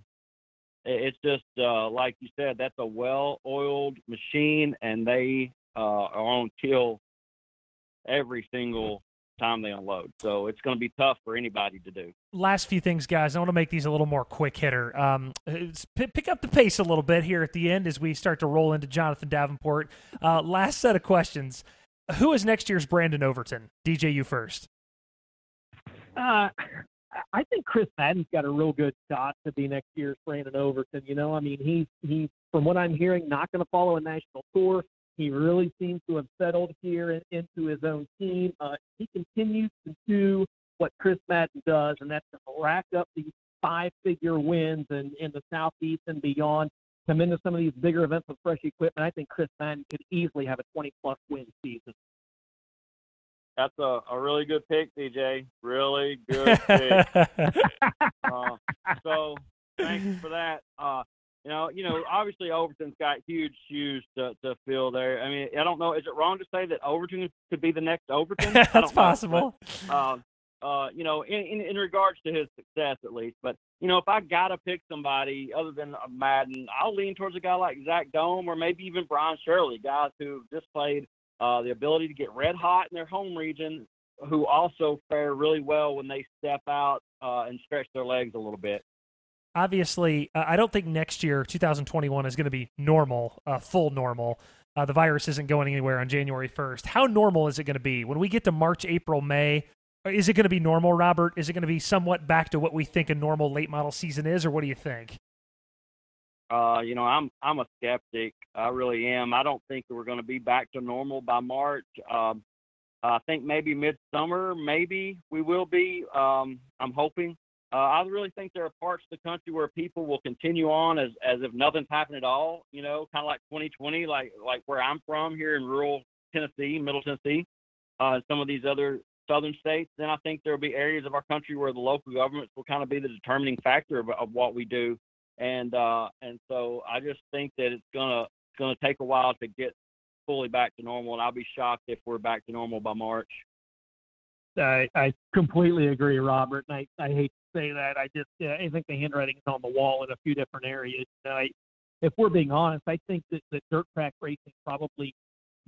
it's just uh, like you said, that's a well-oiled machine, and they uh, are on kill every single time they unload. So it's going to be tough for anybody to do. last few things, guys. I want to make these a little more quick hitter. Um, p- pick up the pace a little bit here at the end as we start to roll into Jonathan Davenport. Uh, last set of questions. Who is next year's Brandon Overton? DJ, you first. Uh, I think Chris Madden's got a real good shot to be next year's Brandon Overton. You know, I mean, he's he's from what I'm hearing, not going to follow a national tour. He really seems to have settled here in, into his own team. Uh, he continues to do what Chris Madden does, and that's to rack up these five-figure wins in, in the Southeast and beyond. Come into some of these bigger events with fresh equipment. I think Chris Madden could easily have a 20-plus win season. That's a, a really good pick, DJ. Really (laughs) good pick. uh, so thanks for that. Uh, you know, you know, obviously Overton's got huge shoes to, to fill there. I mean, I don't know. Is it wrong to say that Overton could be the next Overton? (laughs) I That's possible. but, uh, uh, you know, in, in in regards to his success at least. But you know, if I gotta pick somebody other than uh, Madden, I'll lean towards a guy like Zack Dohm or maybe even Brian Shirley, guys who just played uh, the ability to get red hot in their home region, who also fare really well when they step out uh, and stretch their legs a little bit. Obviously, uh, I don't think next year, 2021, is going to be normal, uh, full normal. Uh, the virus isn't going anywhere on January 1st. How normal is it going to be when we get to March, April, May? Is it going to be normal, Robert? Is it going to be somewhat back to what we think a normal late model season is, or what do you think? Uh, you know, I'm I'm a skeptic. I really am. I don't think we're going to be back to normal by March. Um, I think maybe midsummer, maybe we will be. Um, I'm hoping. Uh, I really think there are parts of the country where people will continue on as as if nothing's happened at all. You know, kind of like 2020, like like where I'm from here in rural Tennessee, Middle Tennessee, uh, some of these other southern states. Then I think there will be areas of our country where the local governments will kind of be the determining factor of, of what we do. And uh, and so I just think that it's gonna gonna take a while to get fully back to normal, and I'll be shocked if we're back to normal by March. I, I completely agree, Robert. And I, I hate say that. I just uh, I think the handwriting is on the wall in a few different areas. I, if we're being honest, I think that, that dirt track racing probably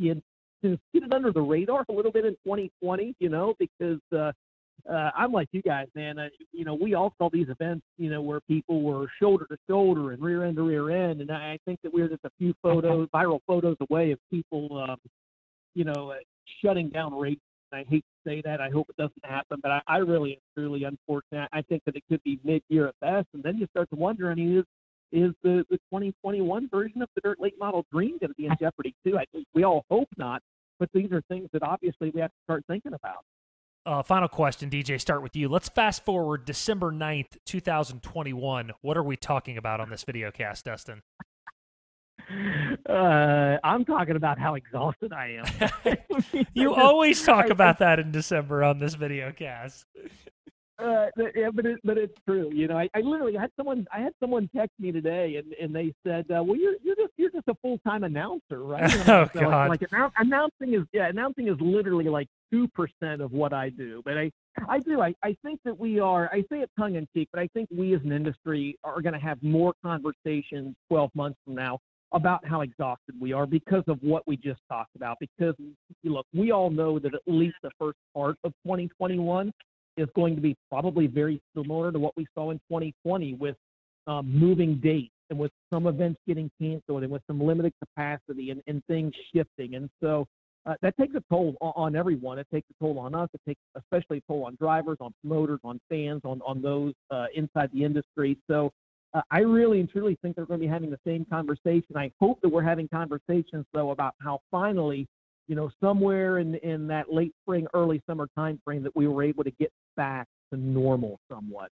get, get it under the radar a little bit in 2020. You know, because uh, uh, I'm like you guys, man. Uh, you know, we all saw these events, you know, where people were shoulder to shoulder and rear end to rear end, and I think that we're just a few photos, viral photos away of people, um, you know, uh, shutting down races. I hate to say that. I hope it doesn't happen, but I, I really am truly unfortunate. I think that it could be mid-year at best, and then you start to wonder, I mean, is is the, the 2021 version of the dirt late model dream going to be in jeopardy too? I think we all hope not, but these are things that obviously we have to start thinking about. Uh, final question, DJ, start with you. Let's fast forward December 9th, 2021. What are we talking about on this video cast, Dustin? Uh, I'm talking about how exhausted I am. (laughs) you always talk about that in December on this video cast. Uh, yeah, but it, but it's true. You know, I, I literally had someone I had someone text me today, and, and they said, uh, "Well, you're you're just you're just a full time announcer, right?" (laughs) oh so God! Like, like annou- announcing is yeah, announcing is literally like two percent of what I do. But I I do I, I think that we are I say it tongue in cheek, but I think we as an industry are going to have more conversations 12 months from now about how exhausted we are because of what we just talked about. Because look, we all know that at least the first part of 2021 is going to be probably very similar to what we saw in 2020 with um, moving dates and with some events getting canceled and with some limited capacity and, and things shifting. And so uh, that takes a toll on, on, everyone. It takes a toll on us. It takes especially a toll on drivers, on promoters, on fans, on on those uh, inside the industry. So uh, I really and truly think they're going to be having the same conversation. I hope that we're having conversations though about how finally, you know, somewhere in in that late spring, early summer time frame that we were able to get back to normal somewhat.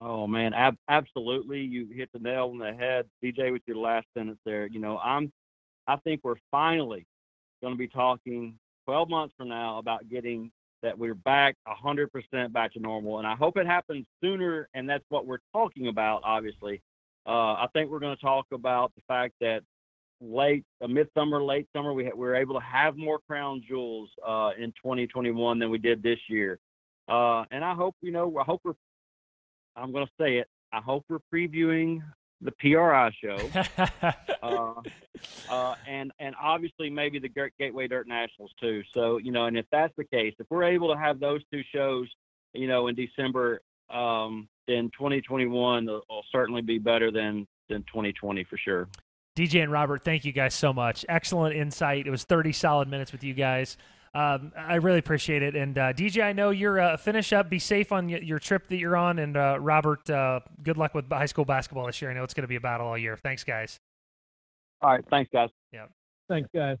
Oh man, ab- absolutely! You hit the nail on the head, DJ, with your last sentence there. You know, I'm, I think we're finally going to be talking 12 months from now about getting that we're back 100% back to normal, and I hope it happens sooner. And that's what we're talking about, obviously. Uh, I think we're going to talk about the fact that late, uh, midsummer, late summer, we ha- we were able to have more crown jewels uh, in 2021 than we did this year. Uh, and I hope, you know, I hope we're, I'm going to say it, I hope we're previewing the PRI show, (laughs) uh, uh, and and obviously maybe the Gateway Dirt Nationals too. So you know, and if that's the case, if we're able to have those two shows, you know, in December, um, then 2021 will, will certainly be better than than 2020 for sure. DJ and Robert, thank you guys so much. Excellent insight. It was 30 solid minutes with you guys. Um, I really appreciate it. And uh, DJ, I know you're uh, finish up. Be safe on y- your trip that you're on. And uh, Robert, uh, good luck with high school basketball this year. I know it's going to be a battle all year. Thanks, guys. All right. Thanks, guys. Yeah. Thanks, guys.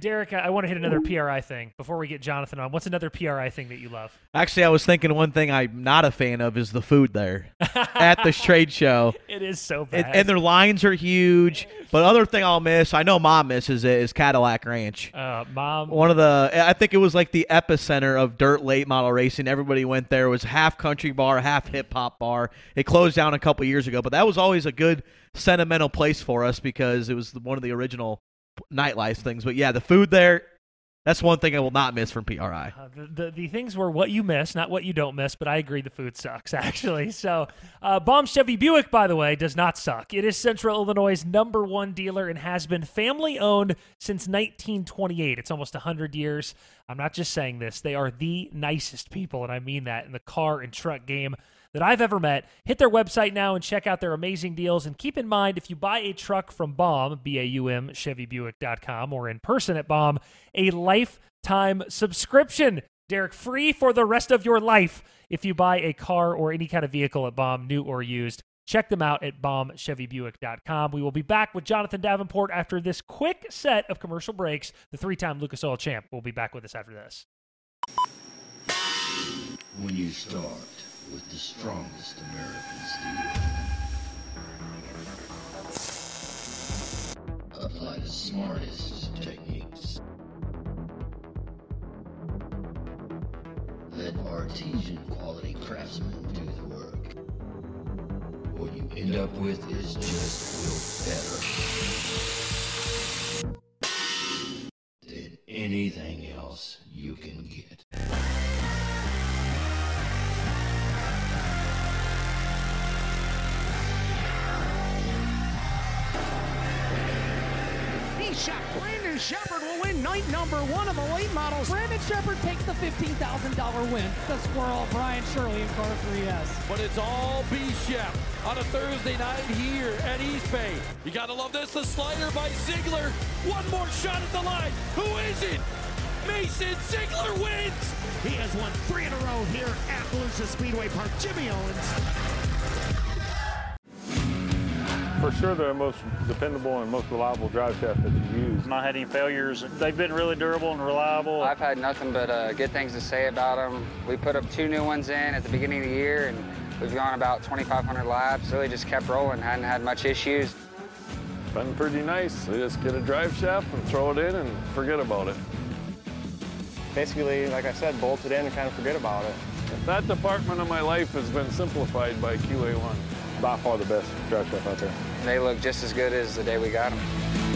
Derek, I want to hit another PRI thing before we get Jonathan on. What's another PRI thing that you love? Actually, I was thinking one thing I'm not a fan of is the food there (laughs) at this trade show. It is so bad, and, and their lines are huge. But other thing I'll miss, I know Mom misses it, is Cadillac Ranch. Uh, Mom, one of the, I think it was like the epicenter of dirt late model racing. Everybody went there. It was half country bar, half hip hop bar. It closed down a couple years ago, but that was always a good sentimental place for us because it was one of the original nightlife things. But yeah, the food there, that's one thing I will not miss from PRI. Uh, the, the, the things were what you miss, not what you don't miss. But I agree, the food sucks (laughs) actually. So, uh, Baum Chevy Buick, by the way, does not suck. It is Central Illinois' number one dealer and has been family owned since 1928. It's almost 100 years. I'm not just saying this; they are the nicest people, and I mean that in the car and truck game that I've ever met. Hit their website now and check out their amazing deals. And keep in mind, if you buy a truck from Baum, B A U M, ChevyBuick.com, or in person at Baum, a lifetime subscription. Derek, free for the rest of your life if you buy a car or any kind of vehicle at Baum, new or used. Check them out at baumchevybuick.com. We will be back with Jonathan Davenport after this quick set of commercial breaks. The three time Lucas Oil champ will be back with us after this. When you start with the strongest American steel, apply the smartest techniques. Let artesian quality craftsmen do the work. What you end up with is just built better than anything else you can get. Sheppard will win night number one of the late models. Brandon Sheppard takes the $15,000 win. The squirrel, Brian Shirley in car 3S. But it's all B Shep on a Thursday night here at East Bay. You gotta love this. The slider by Zeigler. One more shot at the line. Who is it? Mason Zeigler wins. He has won three in a row here at Volusia Speedway Park. Jimmy Owens. For sure, they're the most dependable and most reliable drive shaft that you use. Not had any failures. They've been really durable and reliable. I've had nothing but uh, good things to say about them. We put up two new ones in at the beginning of the year, and we've gone about 2,500 laps. Really just kept rolling. Hadn't had much issues. Been pretty nice. They just get a drive shaft and throw it in and forget about it. Basically, like I said, bolt it in and kind of forget about it. That department of my life has been simplified by QA1. By far the best drive shaft out there. They look just as good as the day we got them.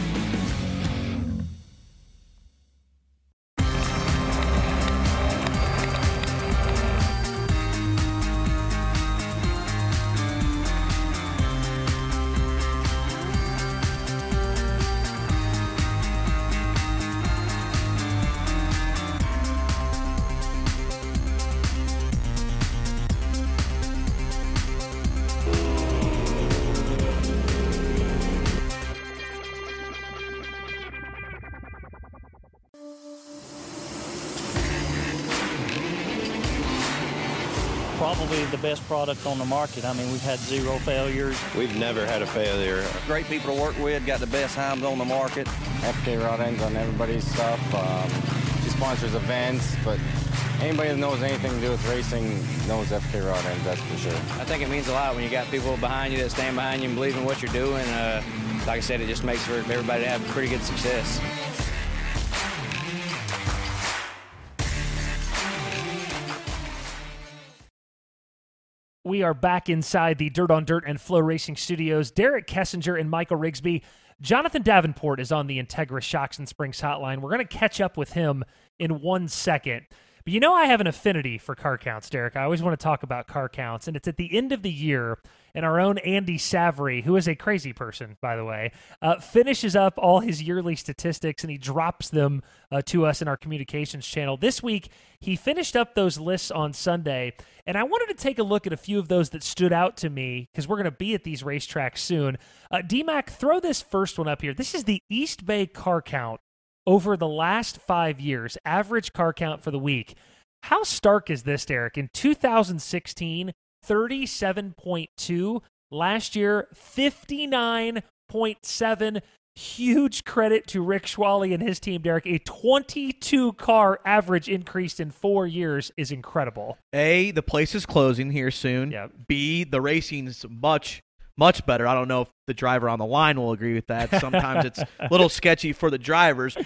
Best product on the market. I mean, we've had zero failures. We've never had a failure. Great people to work with, got the best Heims on the market. FK Rod Ends on everybody's stuff. Um, she sponsors events, but anybody that knows anything to do with racing knows FK Rod Ends, that's for sure. I think it means a lot when you got people behind you that stand behind you and believe in what you're doing. Uh, like I said, it just makes for everybody to have pretty good success. We are back inside the Dirt on Dirt and FloRacing studios. Derek Kessinger and Michael Rigsby. Jonathan Davenport is on the Integra Shocks and Springs hotline. We're going to catch up with him in one second. But you know, I have an affinity for car counts, Derek. I always want to talk about car counts, and it's at the end of the year, and our own Andy Savary, who is a crazy person, by the way, uh, finishes up all his yearly statistics and he drops them uh, to us in our communications channel. This week, he finished up those lists on Sunday, and I wanted to take a look at a few of those that stood out to me because we're going to be at these racetracks soon. Uh, DMAC, throw this first one up here. This is the East Bay car count over the last five years, average car count for the week. How stark is this, Derek? In 2016, 37.2. Last year, 59.7. Huge credit to Rick Schwally and his team, Derek. A 22 car average increase in four years is incredible. A, the place is closing here soon. Yep. B, the racing's much much better. I don't know if the driver on the line will agree with that. Sometimes it's a little (laughs) sketchy for the drivers.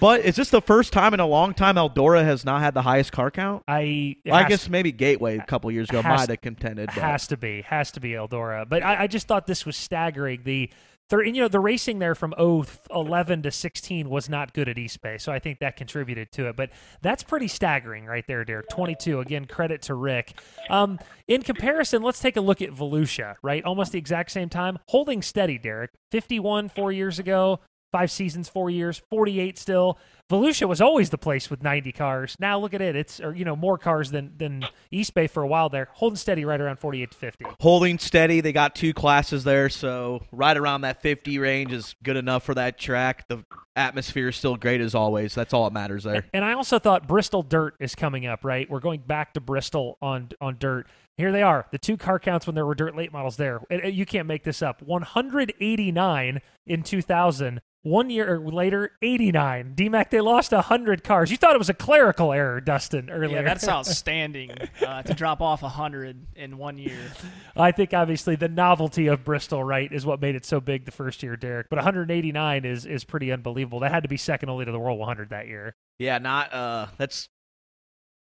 But is this the first time in a long time Eldora has not had the highest car count? I I has- guess maybe Gateway a couple years ago might have contended. But Has to be, has to be Eldora. But I, I just thought this was staggering. The you know the racing there from 011 to 16 was not good at East Bay, so I think that contributed to it. But that's pretty staggering right there, Derek. 22 again. Credit to Rick. Um, in comparison, let's take a look at Volusia. Right, almost the exact same time, holding steady. Derek, 51 four years ago. Five seasons, four years, 48 still. Volusia was always the place with 90 cars. Now look at it. It's or you know more cars than than East Bay for a while there. Holding steady right around 48 to 50. Holding steady. They got two classes there, so right around that 50 range is good enough for that track. The atmosphere is still great as always. That's all that matters there. And I also thought Bristol Dirt is coming up, right? We're going back to Bristol on on dirt. Here they are, the two car counts when there were dirt late models there. You can't make this up. 189 in 2000. One year later, 89. DMAC, they lost 100 cars. You thought it was a clerical error, Dustin, earlier. Yeah, that's (laughs) outstanding uh, to drop off 100 in one year. I think obviously the novelty of Bristol, right, is what made it so big the first year, Derek. But 189 is is pretty unbelievable. That had to be second only to the World 100 that year. Yeah, not uh that's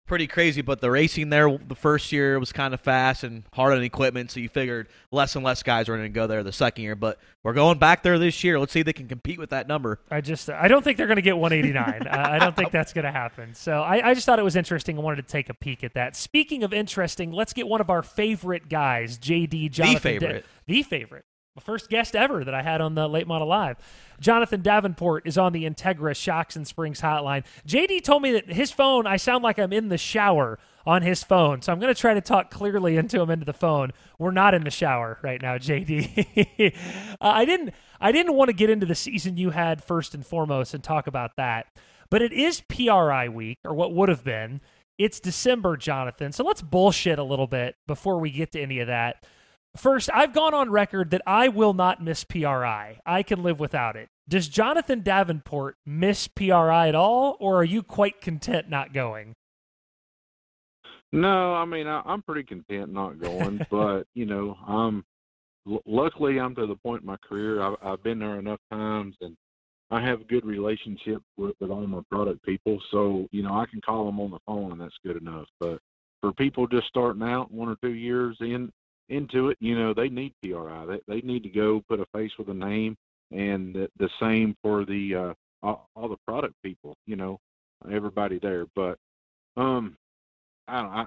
pretty crazy, but the racing there the first year was kind of fast and hard on equipment, so you figured less and less guys were going to go there the second year, but we're going back there this year. Let's see if they can compete with that number. I just I don't think they're going to get 189. uh, (laughs) I don't think that's going to happen. So I, I just thought it was interesting. I wanted to take a peek at that. Speaking of interesting, let's get one of our favorite guys, JD Jonathan. The favorite. the favorite. The first guest ever that I had on the Late Model Live. Jonathan Davenport is on the Integra Shocks and Springs hotline. JD told me that his phone, I sound like I'm in the shower on his phone. So I'm going to try to talk clearly into him into the phone. We're not in the shower right now, JD. (laughs) uh, I didn't I didn't want to get into the season you had first and foremost and talk about that. But it is PRI week or what would have been. It's December, Jonathan. So let's bullshit a little bit before we get to any of that. First, I've gone on record that I will not miss PRI. I can live without it. Does Jonathan Davenport miss PRI at all, or are you quite content not going? No, I mean I, I'm pretty content not going, (laughs) but you know, I'm l- luckily I'm to the point in my career I've, I've been there enough times, and I have a good relationship with, with all my product people. So you know, I can call them on the phone, and that's good enough. But for people just starting out, one or two years in into it, you know, they need PRI. They they need to go put a face with a name, and the, the same for the uh, all, all the product people. You know, everybody there. But um, I don't. I,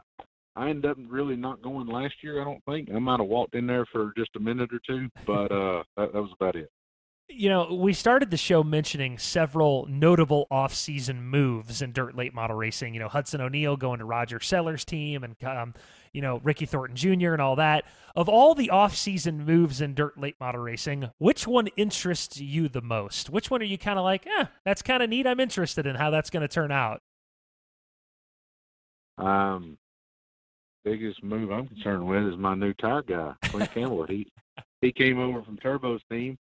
I ended up really not going last year. I don't think I might have walked in there for just a minute or two, (laughs) but uh, that, that was about it. You know, we started the show mentioning several notable off-season moves in dirt late model racing. You know, Hudson O'Neal going to Roger Sellers' team, and um, you know Ricky Thornton Jr. and all that. Of all the off-season moves in dirt late model racing, which one interests you the most? Which one are you kind of like, eh, that's kind of neat. I'm interested in how that's going to turn out. Um, biggest move I'm concerned with is my new tire guy, Clint Campbell. He he came over from Turbo's team,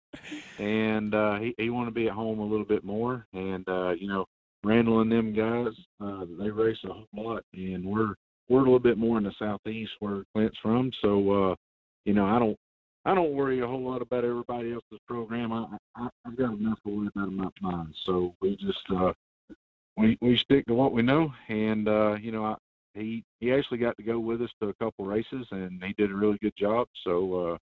and uh, he he wanted to be at home a little bit more. And uh, you know, Randall and them guys, uh, they race a whole lot, and we're we're a little bit more in the southeast where Clint's from. So uh, you know, I don't I don't worry a whole lot about everybody else's program. I, I I've got enough to worry about my mind. So we just uh, we we stick to what we know, and uh, you know, I, he he actually got to go with us to a couple races, and he did a really good job. So uh,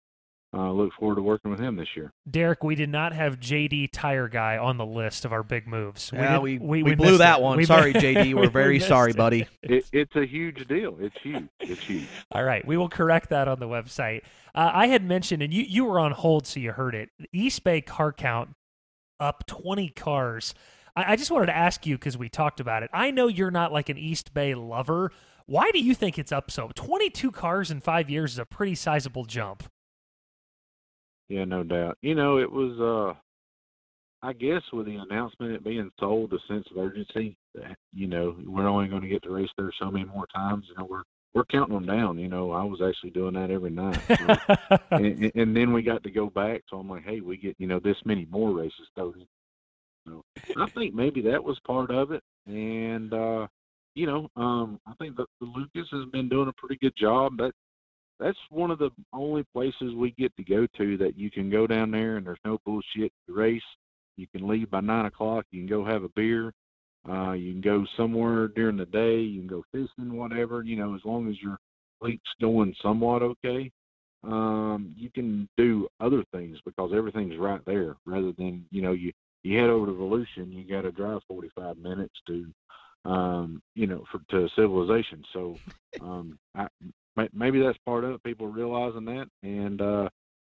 uh, look forward to working with him this year. Derek, we did not have JD Tire Guy on the list of our big moves. Yeah, did- we- we, we blew that it. one. We Sorry, JD. We're (laughs) we very sorry, it. buddy. It, it's a huge deal. It's huge. It's huge. (laughs) All right, we will correct that on the website. Uh, I had mentioned, and you you were on hold, so you heard it. East Bay car count up twenty cars. I, I just wanted to ask you because we talked about it. I know you're not like an East Bay lover. Why do you think it's up so? Twenty two cars in five years is a pretty sizable jump. Yeah, no doubt. You know, it was uh I guess with the announcement it being sold, a sense of urgency that, you know, we're only going to get to race there so many more times. You know, we're we're counting them down. You know, I was actually doing that every night. So, (laughs) and, and then we got to go back, so I'm like, hey, we get you know this many more races thrown in. So I think maybe that was part of it, and uh, you know, um, I think that the Lucas has been doing a pretty good job. That that's one of the only places we get to go to that you can go down there and there's no bullshit to race. You can leave by nine o'clock. You can go have a beer. Uh, you can go somewhere during the day. You can go fishing, whatever. You know, as long as your fleet's going somewhat okay, um, you can do other things because everything's right there. Rather than you know you you head over to Volusia, you got to drive 45 minutes to um, you know for to civilization. So um, I, maybe that's part of it. People realizing that, and uh,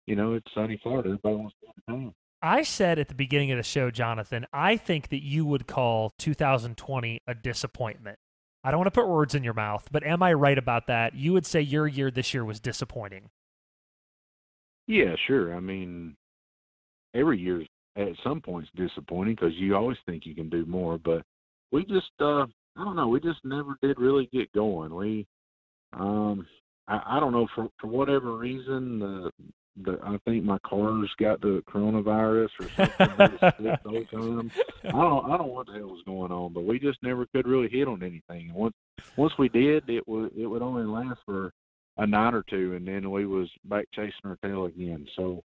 you know, it's sunny Florida. Everybody wants to go to. I said at the beginning of the show, Jonathan, I think that you would call 2020 a disappointment. I don't want to put words in your mouth, but am I right about that? You would say your year this year was disappointing. Yeah, sure. I mean, every year's at some points disappointing because you always think you can do more, but we just, uh, I don't know, we just never did really get going. We, um, I, I don't know for for whatever reason, the the I think my car's got the coronavirus or something. time. (laughs) I don't I don't know what the hell was going on, but we just never could really hit on anything. And once once we did, it would it would only last for a night or two, and then we was back chasing our tail again. So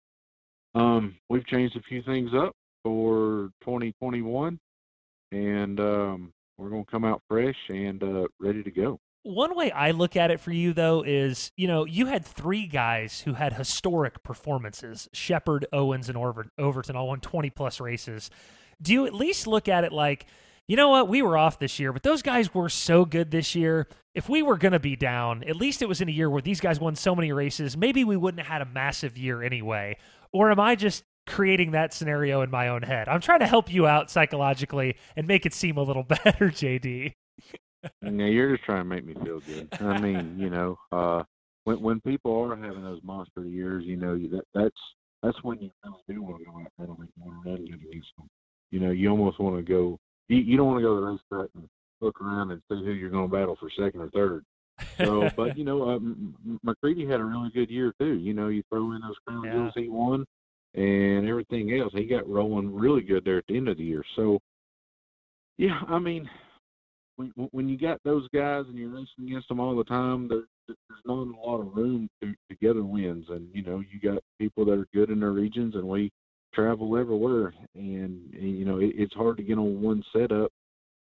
um, we've changed a few things up for 2021, and um, we're going to come out fresh and uh, ready to go. One way I look at it for you, though, is you know, you had three guys who had historic performances Sheppard, Owens, and Overton all won 20 plus races. Do you at least look at it like, you know what, we were off this year, but those guys were so good this year. If we were going to be down, at least it was in a year where these guys won so many races, maybe we wouldn't have had a massive year anyway. Or am I just creating that scenario in my own head? I'm trying to help you out psychologically and make it seem a little (laughs) better, JD. Yeah, you're just trying to make me feel good. I mean, you know, uh, when when people are having those monster years, you know, that that's that's when you really do want to go out there and make one run against them. You know, you almost want to go. You, you don't want to go to the racetrack and look around and see who you're going to battle for second or third. So, (laughs) but you know, uh, McCreadie had a really good year too. You know, you throw in those crown Yeah. jewels he won, and everything else, he got rolling really good there at the end of the year. So, yeah, I mean, when when you got those guys and you're racing against them all the time, there, there's not a lot of room to to gather wins. And you know, you got people that are good in their regions, and we travel everywhere. And, you know, it, it's hard to get on one setup,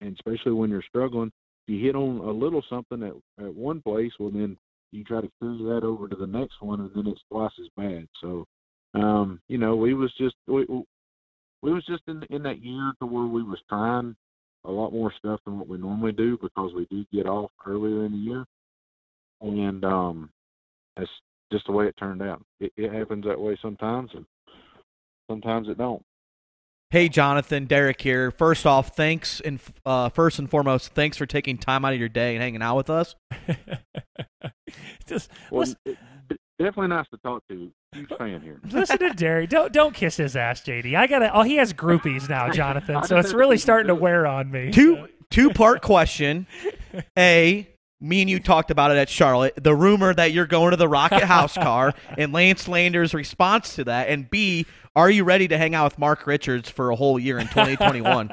and especially when you're struggling. You hit on a little something at at one place, well then you try to carry that over to the next one, and then it's twice as bad. So, um, you know, we was just we, we was just in in that year to where we was trying a lot more stuff than what we normally do because we do get off earlier in the year, and um, that's just the way it turned out. It, it happens that way sometimes, and sometimes it don't. Hey, Jonathan, Derek here. First off, thanks and uh, first and foremost, thanks for taking time out of your day and hanging out with us. (laughs) Just Well, listen, it- it- definitely nice to talk to. Huge fan here. (laughs) listen to Derek. Don't don't kiss his ass, JD. I gotta. Oh, he has groupies now, (laughs) Jonathan. So it's really starting to wear on me. Two two part (laughs) question. A, me and you talked about it at Charlotte. The rumor that you're going to the Rocket House car and Lance Lander's response to that. And B, are you ready to hang out with Mark Richards for a whole year in 2021?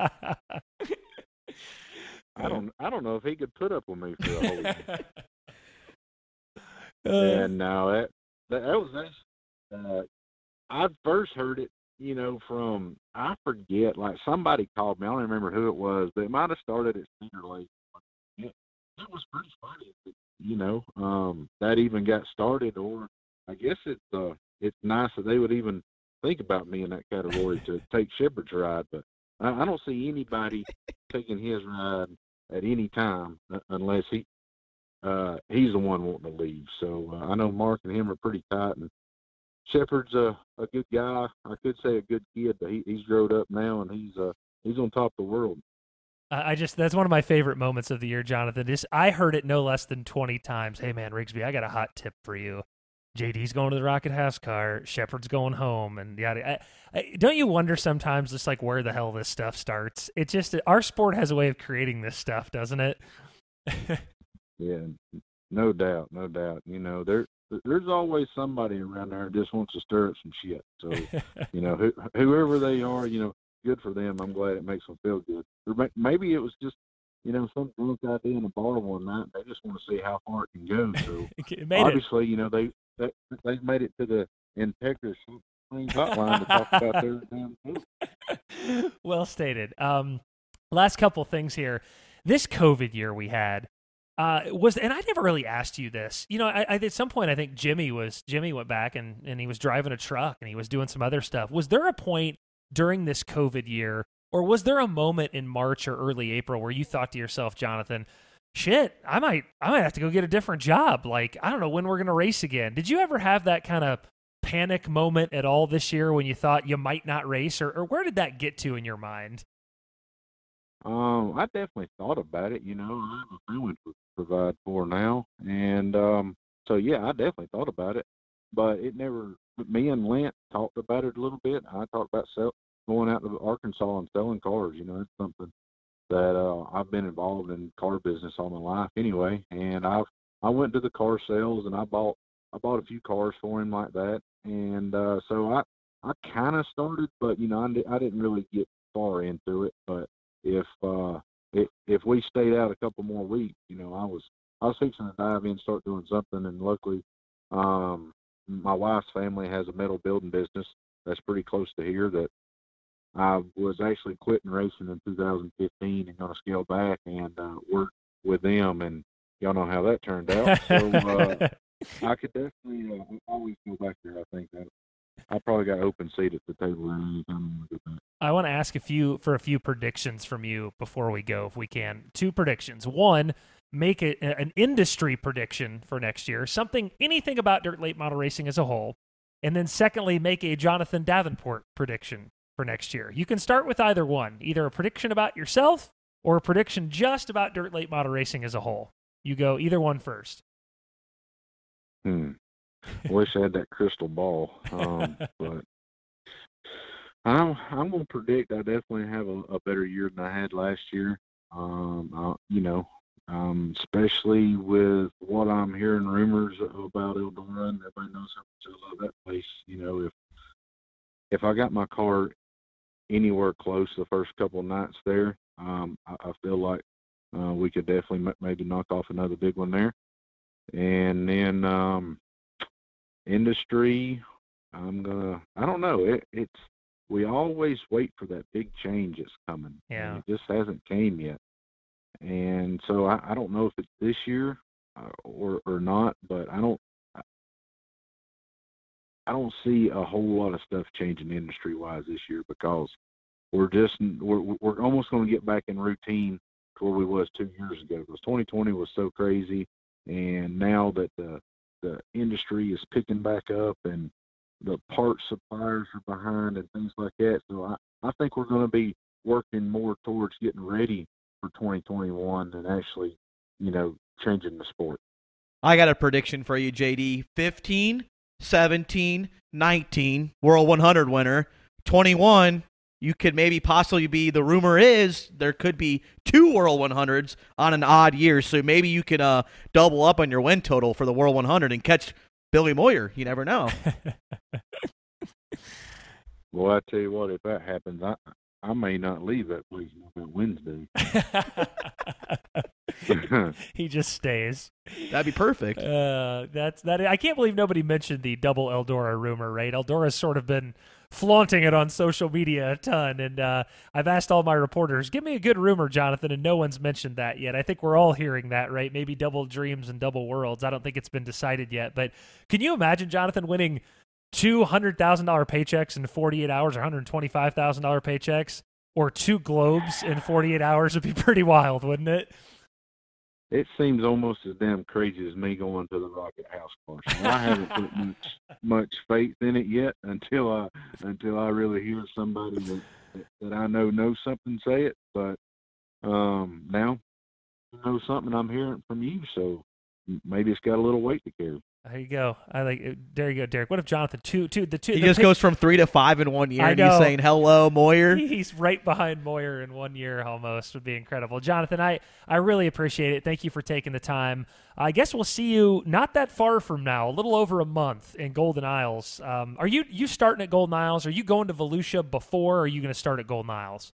I don't. I don't know if he could put up with me for a whole year. Uh, and now that that, that was nice. Uh, I first heard it, you know, from I forget, like somebody called me. I don't remember who it was, but it might have started at Cedar Lake. It, it was pretty funny, that, you know. Um, that even got started, or I guess it's uh, it's nice that they would even think about me in that category to (laughs) take Sheppard's ride, but I, I don't see anybody taking his ride at any time uh, unless he uh, he's the one wanting to leave. So uh, I know Mark and him are pretty tight, and Sheppard's a a good guy. I could say a good kid, but he, he's grown up now, and he's uh he's on top of the world. I just that's one of my favorite moments of the year, Jonathan. Is I heard it no less than twenty times. Hey man, Rigsby, I got a hot tip for you. JD's going to the Rocket House car. Sheppard's going home, and yada. I, I, don't you wonder sometimes, just like where the hell this stuff starts? It just our sport has a way of creating this stuff, doesn't it? (laughs) Yeah, no doubt, no doubt. You know, there there's always somebody around there just wants to stir up some shit. So (laughs) you know, who, whoever they are, you know, good for them. I'm glad it makes them feel good. Or maybe it was just you know some drunk idea in a bar one night. They just want to see how far it can go. So (laughs) made it. obviously, you know, they they they've made it to the Integra hotline to talk about their (laughs) damn food. well stated. Um, last couple things here. This COVID year we had uh, was, and I never really asked you this. You know, I, I at some point I think Jimmy was Jimmy went back and and he was driving a truck and he was doing some other stuff. Was there a point during this COVID year, or was there a moment in March or early April where you thought to yourself, Jonathan? Shit, I might, I might have to go get a different job. Like, I don't know when we're gonna race again. Did you ever have that kind of panic moment at all this year when you thought you might not race, or, or where did that get to in your mind? Um, I definitely thought about it. You know, I to provide for now, and um, so yeah, I definitely thought about it, but it never. Me and Lent talked about it a little bit. I talked about sell, going out to Arkansas and selling cars. You know, it's something that uh, I've been involved in car business all my life anyway, and I've I went to the car sales and I bought I bought a few cars for him like that, and uh, so I I kind of started, but you know I, I didn't really get far into it, but if uh if, if we stayed out a couple more weeks, you know, I was I was fixing to dive in, start doing something, and luckily, um, my wife's family has a metal building business that's pretty close to here. That I was actually quitting racing in 2015 and going to scale back and uh, work with them, and y'all know how that turned out. So uh, I could definitely uh, always go back there. I think that I probably got open seat at the table anytime I go back. I want to ask a few for a few predictions from you before we go, if we can. Two predictions. One, make it an industry prediction for next year, something, anything about dirt late model racing as a whole. And then secondly, make a Jonathan Davenport prediction for next year. You can start with either one, either a prediction about yourself or a prediction just about dirt late model racing as a whole. You go either one first. Hmm. I (laughs) wish I had that crystal ball, um, but I'm I'm gonna predict I definitely have a, a better year than I had last year. Um, I, you know, um, especially with what I'm hearing rumors about Eldora, and everybody knows how much I love that place. You know, if if I got my car anywhere close the first couple of nights there, um, I, I feel like uh, we could definitely m- maybe knock off another big one there. And then um, industry, I'm gonna. I don't know. It, it's we always wait for that big change that's coming. Yeah. And it just hasn't came yet. And so I, I don't know if it's this year uh, or or not, but I don't. I don't see a whole lot of stuff changing industry wise this year because we're just we're we're almost going to get back in routine to where we was two years ago because 2020 was so crazy, and now that the the industry is picking back up and the parts suppliers are behind and things like that. So I I think we're going to be working more towards getting ready for 2021 and actually, you know, changing the sport. I got a prediction for you, JD. 15, 17, 19, World 100 winner. 21, you could maybe possibly be, the rumor is there could be two World 100s on an odd year. So maybe you could uh, double up on your win total for the World 100 and catch Billy Moyer. You never know. (laughs) well, I tell you what, if that happens, I I may not leave that place until Wednesday. (laughs) (laughs) he just stays. That'd be perfect. Uh, that's that. I can't believe nobody mentioned the double Eldora rumor. Right, Eldora's sort of been flaunting it on social media a ton, and uh, I've asked all my reporters, "Give me a good rumor, Jonathan," and no one's mentioned that yet. I think we're all hearing that, right? Maybe double dreams and double worlds. I don't think it's been decided yet, but can you imagine Jonathan winning? Two hundred thousand dollar paychecks in forty eight hours, or one hundred twenty five thousand dollar paychecks, or two globes in forty eight hours would be pretty wild, wouldn't it? It seems almost as damn crazy as me going to the Rocket House course. I haven't put much (laughs) much faith in it yet until I until I really hear somebody that that I know knows something say it. But um, now you know something I'm hearing from you, so maybe it's got a little weight to carry. There you go. I like. It. There you go, Derek. What if Jonathan two two the two? He the just pick, goes from three to five in one year, I and he's know. saying hello, Moyer. (laughs) He's right behind Moyer in one year almost. Would be incredible, Jonathan. I I really appreciate it. Thank you for taking the time. I guess we'll see you not that far from now, a little over a month in Golden Isles. Um, are you you starting at Golden Isles? Are you going to Volusia before? or Are you going to start at Golden Isles?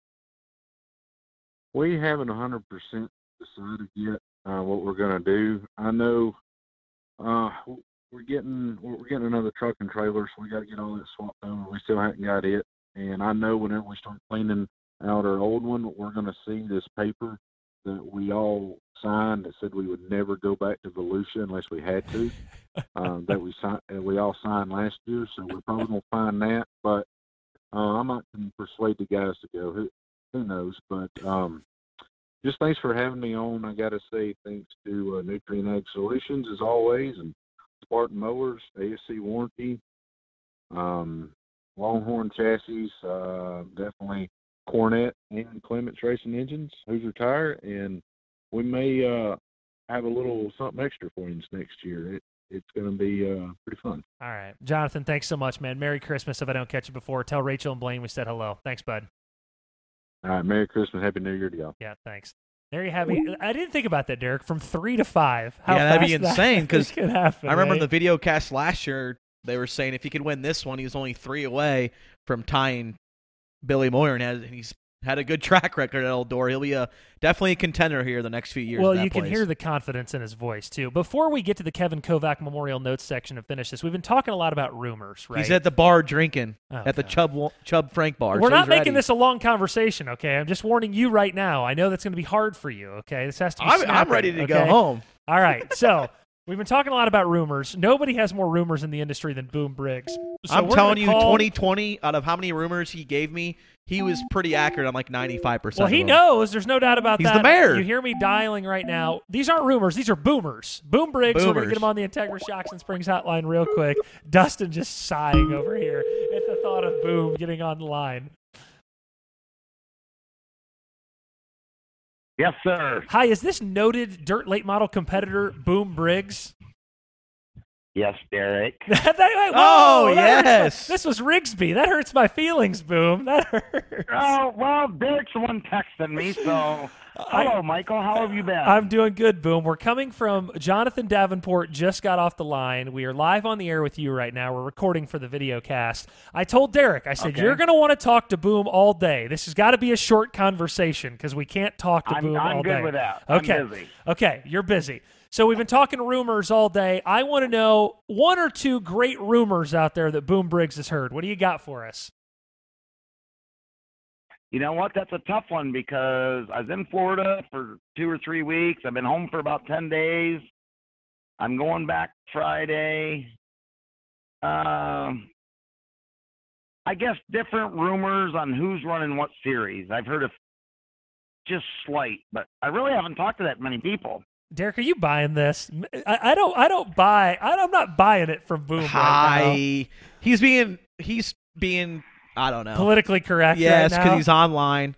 We haven't 100% decided yet uh, what we're going to do. I know uh, we're getting we're getting another truck and trailer, so we got to get all that swapped over. We still haven't got it, and I know whenever we start cleaning out our old one, we're going to see this paper that we all signed that said we would never go back to Volusia unless we had to. um, (laughs) that we signed, we all signed last year, so we're probably going to find that. But uh, I might persuade the guys to go. Who who knows? But um, just thanks for having me on. I got to say thanks to uh, Nutrient Ag Solutions as always, and Spartan Mowers, ASC Warranty, Um, Longhorn chassis, uh, definitely Cornet and Clements Racing Engines, who's retired, and we may uh, have a little something extra for you next year. It, it's going to be uh, pretty fun. All right. Jonathan, thanks so much, man. Merry Christmas if I don't catch you before. Tell Rachel and Blaine we said hello. Thanks, bud. All right. Merry Christmas. Happy New Year to y'all. Yeah, thanks. There you have it. I didn't think about that, Derek. From three to five. How yeah, that'd be fast that insane (laughs) because could. I remember eh? in the video cast last year they were saying if he could win this one, he was only three away from tying Billy Moyer, and has- he's had a good track record at Eldora. He'll be a definitely a contender here the next few years. Well, you can hear the confidence in his voice too. Before we get to the Kevin Kovac Memorial Notes section and finish this, we've been talking a lot about rumors, right? He's at the bar drinking Oh, at the Chubb Wa- Chubb Frank bar. We're so not making ready. this a long conversation, okay? I'm just warning you right now. I know that's going to be hard for you, okay? This has to be I'm- I'm ready to go home. All right. So, (laughs) we've been talking a lot about rumors. Nobody has more rumors in the industry than Boom Briggs. So I'm telling you, call- 2020 out of how many rumors he gave me, he was pretty accurate on like 95 percent. Well, he knows. There's no doubt about He's that. He's the mayor. You hear me dialing right now. These aren't rumors. These are boomers. Boom Briggs. We're going to get him on the Integra Shocks and Springs hotline real quick. Dustin just sighing over here at the thought of Boom getting on the line. Yes, sir. Hi, is this noted dirt late model competitor Boom Briggs? Yes, Derek. (laughs) That- whoa, Oh, that hurts my- yes. this was Rigsby. That hurts my feelings, Boom. That hurts. Oh, well, Derek's the one texting me, so. (laughs) Hello, Michael. How have you been? I'm doing good, Boom. We're coming from Jonathan Davenport, just got off the line. We are live on the air with you right now. We're recording for the video cast. I told Derek, I said, Okay. You're going to want to talk to Boom all day. This has got to be a short conversation because we can't talk to I'm- Boom I'm all good day. with that. I'm Okay. busy. Okay, you're busy. So we've been talking rumors all day. I want to know one or two great rumors out there that Boom Briggs has heard. What do you got for us? You know what? That's a tough one because I was in Florida for two or three weeks. I've been home for about 10 days. I'm going back Friday. Um, I guess different rumors on who's running what series. I've heard of just slight, but I really haven't talked to that many people. Derek, are you buying this? I, I don't. I don't buy. I, I'm not buying it from Boom. right now. He's being he's being I don't know Politically correct Yes, right he's online.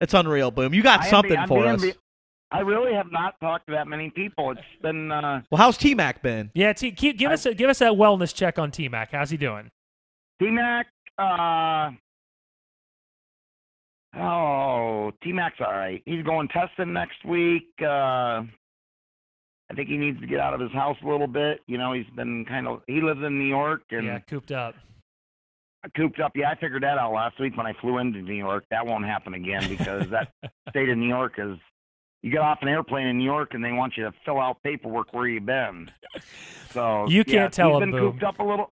It's unreal. Boom. You got I something be- for being us. be- I really have not talked to that many people. It's been uh, well, how's T Mac been? Yeah, T, keep, give us a, give us that wellness check on T Mac. How's he doing? T Mac. Uh, oh, T Mac's all right. He's going testing next week. Uh, I think he needs to get out of his house a little bit. You know, he's been kind of. He lives in New York and Yeah, cooped up. cooped up. Yeah, I figured that out last week when I flew into New York. That won't happen again because that (laughs) state of New York is. You get off an airplane in New York and they want you to fill out paperwork where you've been. So You can't tell he's him, been Boom. cooped up a little.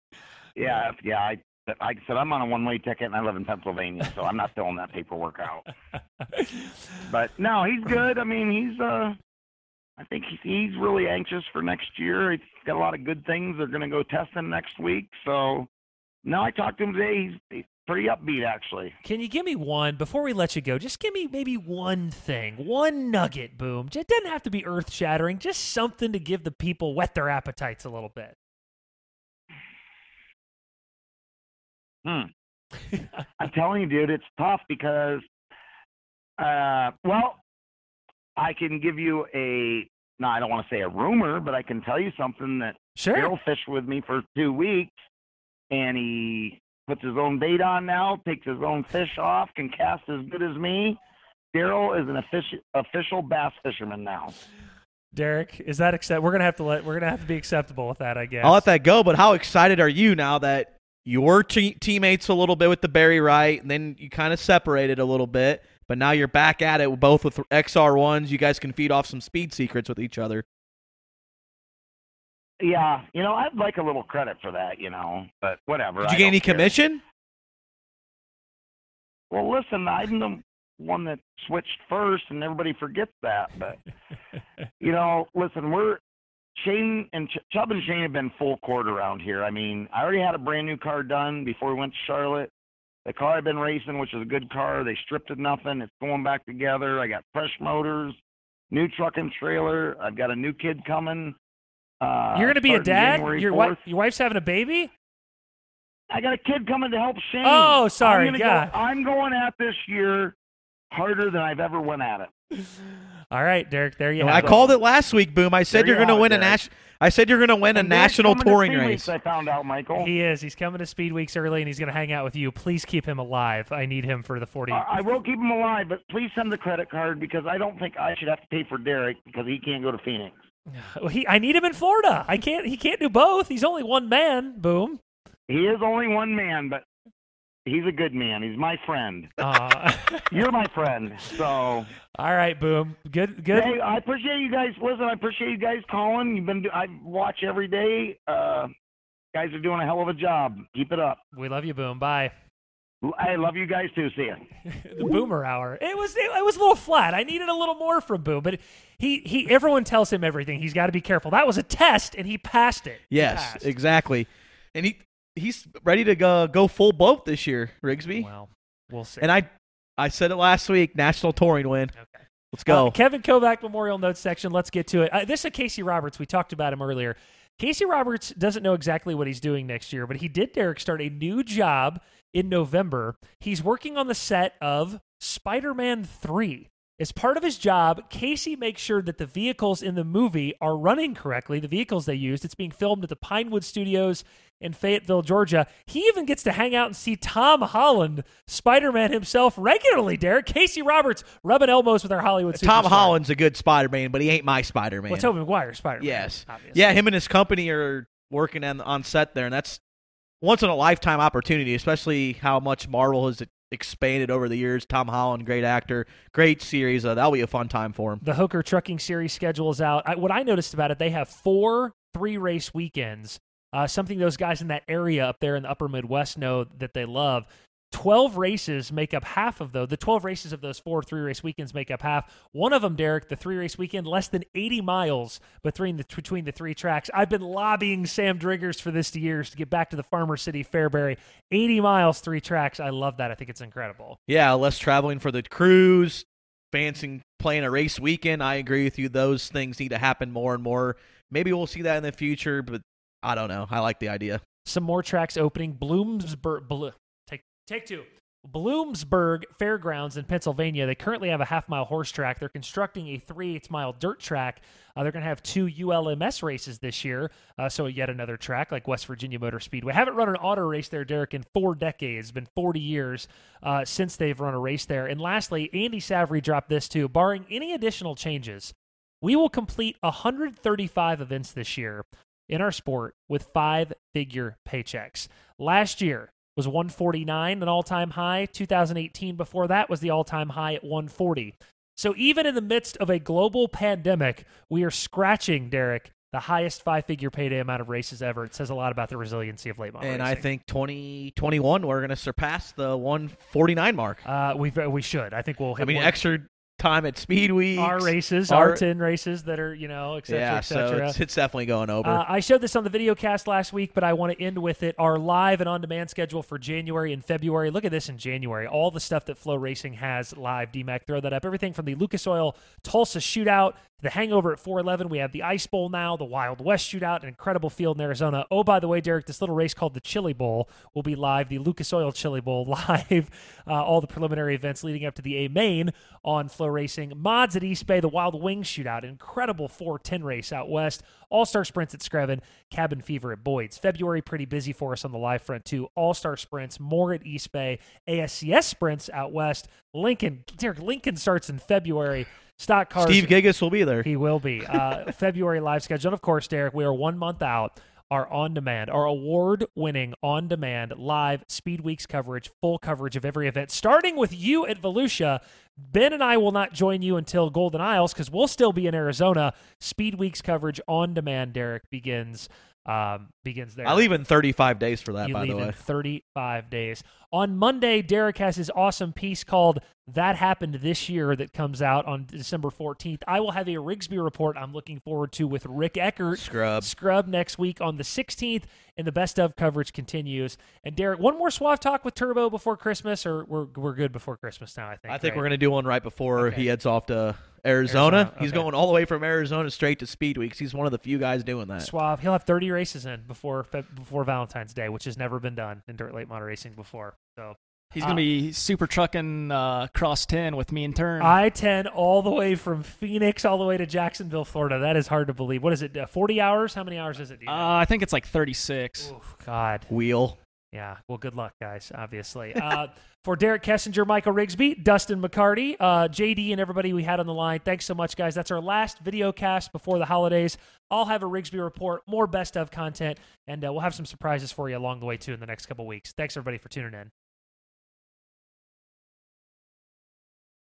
Yeah, yeah. I, like I said, I'm on a one-way ticket and I live in Pennsylvania, so I'm not filling that paperwork out. (laughs) But no, he's good. I mean, he's uh, I think he's he's really anxious for next year. He's got a lot of good things. They're going to go testing next week. So no, I talked to him today. He's, he's pretty upbeat actually. Can you give me one before we let you go? Just give me maybe one thing, one nugget. Boom. It doesn't have to be earth shattering. Just something to give the people whet their appetites a little bit. Hmm. (laughs) I'm telling you, dude, it's tough because, uh, well, I can give you a. No, I don't want to say a rumor, but I can tell you something that Sure. Darrell fished with me for two weeks, and he puts his own bait on now, takes his own fish off, can cast as good as me. Darrell is an official official bass fisherman now. Derek, is that accept? We're gonna have to let. We're gonna have to be acceptable with that, I guess. I'll let that go. But how excited are you now that you were te- teammates a little bit with the Barry Wright, and then you kind of separated a little bit, but now you're back at it both with XR ones. You guys can feed off some speed secrets with each other. Yeah, you know, I'd like a little credit for that, you know, but whatever. Did I you get any care. commission? Well, listen, I'm the one that switched first, and everybody forgets that. But (laughs) you know, listen, we're Shane and Ch- Chubb and Shane have been full court around here. I mean, I already had a brand new car done before we went to Charlotte. The car I've been racing, which is a good car, they stripped it nothing. It's going back together. I got fresh motors, new truck and trailer. I've got a new kid coming. Uh, You're gonna be a dad. Your 4th. wife. Your wife's having a baby. I got a kid coming to help Shane. Oh, sorry, I'm God. Go, I'm going at this year harder than I've ever went at it. (laughs) All right, Derek. There you I have it. called it last week, Boom. I said There you're you going to have it, win a national. I said you're going to win a And Derek's national coming to touring race. Weeks, I found out, Michael. He is. He's coming to Speed Weeks early, and he's going to hang out with you. Please keep him alive. I need him for the 40. Uh, I will keep him alive, but please send the credit card because I don't think I should have to pay for Derek because he can't go to Phoenix. (sighs) Well, he, I need him in Florida. I can't. He can't do both. He's only one man. Boom. He is only one man, but he's a good man. He's my friend. Uh, (laughs) You're my friend. So, all right, boom. Good. Good. hey, I appreciate you guys. Listen, I appreciate you guys calling. You've been. I watch every day. Uh, guys are doing a hell of a job. Keep it up. We love you, boom. Bye. I love you guys too. See ya. (laughs) the Boomer Hour. It was it, it was a little flat. I needed a little more from Boom, but he he everyone tells him everything. He's got to be careful. That was a test, and he passed it. Yes, passed. exactly. And he he's ready to go go full boat this year, Rigsby. Well, we'll see. And I I said it last week. National touring win. Okay. Let's go. Uh, Kevin Kovac Memorial Notes section. Let's get to it. Uh, this is Casey Roberts. We talked about him earlier. Casey Roberts doesn't know exactly what he's doing next year, but he did, Derek, start a new job in November. He's working on the set of Spider Man 3. As part of his job, Casey makes sure that the vehicles in the movie are running correctly, the vehicles they used. It's being filmed at the Pinewood Studios in Fayetteville, Georgia. He even gets to hang out and see Tom Holland, Spider Man himself, regularly, Derek. Casey Roberts rubbing elbows with our Hollywood Tom. Holland's a good Spider-Man, but he ain't my Spider-Man. Well, Tobey Maguire, Spider Man. Yes. Obviously. Yeah, him and his company are working on on set there, and that's once in a lifetime opportunity, especially how much Marvel has expanded over the years. Tom Holland, great actor, great series. Uh, that'll be a fun time for him. The Hooker Trucking Series schedule is out. I, what I noticed about it, they have four three race weekends. Uh, something those guys in that area up there in the upper Midwest know that they love. 12 races make up half of those. The 12 races of those four three race weekends make up half. One of them, Derek, the three race weekend, less than 80 miles between the between the three tracks. I've been lobbying Sam Driggers for this years to get back to the Farmer City Fairbury. 80 miles, three tracks. I love that. I think it's incredible. Yeah, less traveling for the crews, fancying playing a race weekend. I agree with you. Those things need to happen more and more. Maybe we'll see that in the future, but I don't know. I like the idea. some more tracks opening. Bloomsburg, Blo- take two. Bloomsburg Fairgrounds in Pennsylvania. They currently have a half mile horse track. They're constructing a three eighths mile dirt track. Uh, they're going to have two ULMS races this year, uh, so yet another track like West Virginia Motor Speedway. Haven't run an auto race there, Derek, in four decades. It's been 40 years uh, since they've run a race there. And lastly, Andy Savory dropped this too. Barring any additional changes, we will complete 135 events this year in our sport with five figure paychecks. Last year was 149, an all time high. 2018 before that was the all time high at 140. So even in the midst of a global pandemic, we are scratching, Derek, the highest five figure payday amount of races ever. It says a lot about the resiliency of late model And I think 2021 we're going to surpass the 149 mark. uh, we we should. I think we'll hit I mean, one- extra time at Speed Weeks. our races, our- our 10 races that are, you know, etc. cetera, yeah, et cetera. so it's, it's definitely going over. Uh, I showed this on the video cast last week, but I want to end with it. Our live and on demand schedule for January and February. Look at this in January. All the stuff that FloRacing has live. DMAC, throw that up. Everything from the Lucas Oil Tulsa shootout to the Hangover at 411. We have the Ice Bowl now, the Wild West shootout, an incredible field in Arizona. Oh, by the way, Derek, this little race called the Chili Bowl will be live. The Lucas Oil Chili Bowl (laughs) live. Uh, all the preliminary events leading up to the A main on Flow Racing. Mods at East Bay, the Wild Wings shootout, incredible 410 race out west. All Star Sprints at Screven, Cabin Fever at Boyd's. February, pretty busy for us on the live front, too. All Star Sprints, more at East Bay, ASCS Sprints out west. Lincoln, Derek, Lincoln starts in February. Stock cars. Steve Gigas will be there. He will be. Uh, (laughs) February live schedule. And of course, Derek, we are one month out. Our on demand, our award winning on demand live Speed Weeks coverage, full coverage of every event, starting with you at Volusia. Ben and I will not join you until Golden Isles because we'll still be in Arizona. Speed Weeks coverage on demand, Derek, begins um, begins there. I leave in 35 days for that, You by the way. in 35 days. On Monday, Derek has his awesome piece called That Happened This Year that comes out on December 14th. I will have a Rigsby report I'm looking forward to with Rick Eckert. Scrub. Scrub next week on the 16th, and the best of coverage continues. And Derek, one more Suave Talk with Turbo before Christmas, or we're, we're good before Christmas now, I think. I think right? we're going to do one right before he heads off to Arizona. Arizona, He's okay. going all the way from Arizona straight to Speed Weeks. He's one of the few guys doing that. Suave. He'll have 30 races in before before Valentine's Day, which has never been done in dirt late model racing before. So He's gonna Uh, be super trucking uh, cross ten with me in turn. I 10 all the way from Phoenix all the way to Jacksonville, Florida. That is hard to believe. What is it? uh, 40 hours? How many hours is it? do uh. I think it's like thirty six. God. Wheel. Yeah. Well, good luck, guys, obviously. (laughs) uh, for Derek Kessinger, Michael Rigsby, Dustin McCarty, uh, JD, and everybody we had on the line, thanks so much, guys. That's our last video cast before the holidays. I'll have a Rigsby report, more best of content, and uh, we'll have some surprises for you along the way, too, in the next couple weeks. Thanks, everybody, for tuning in.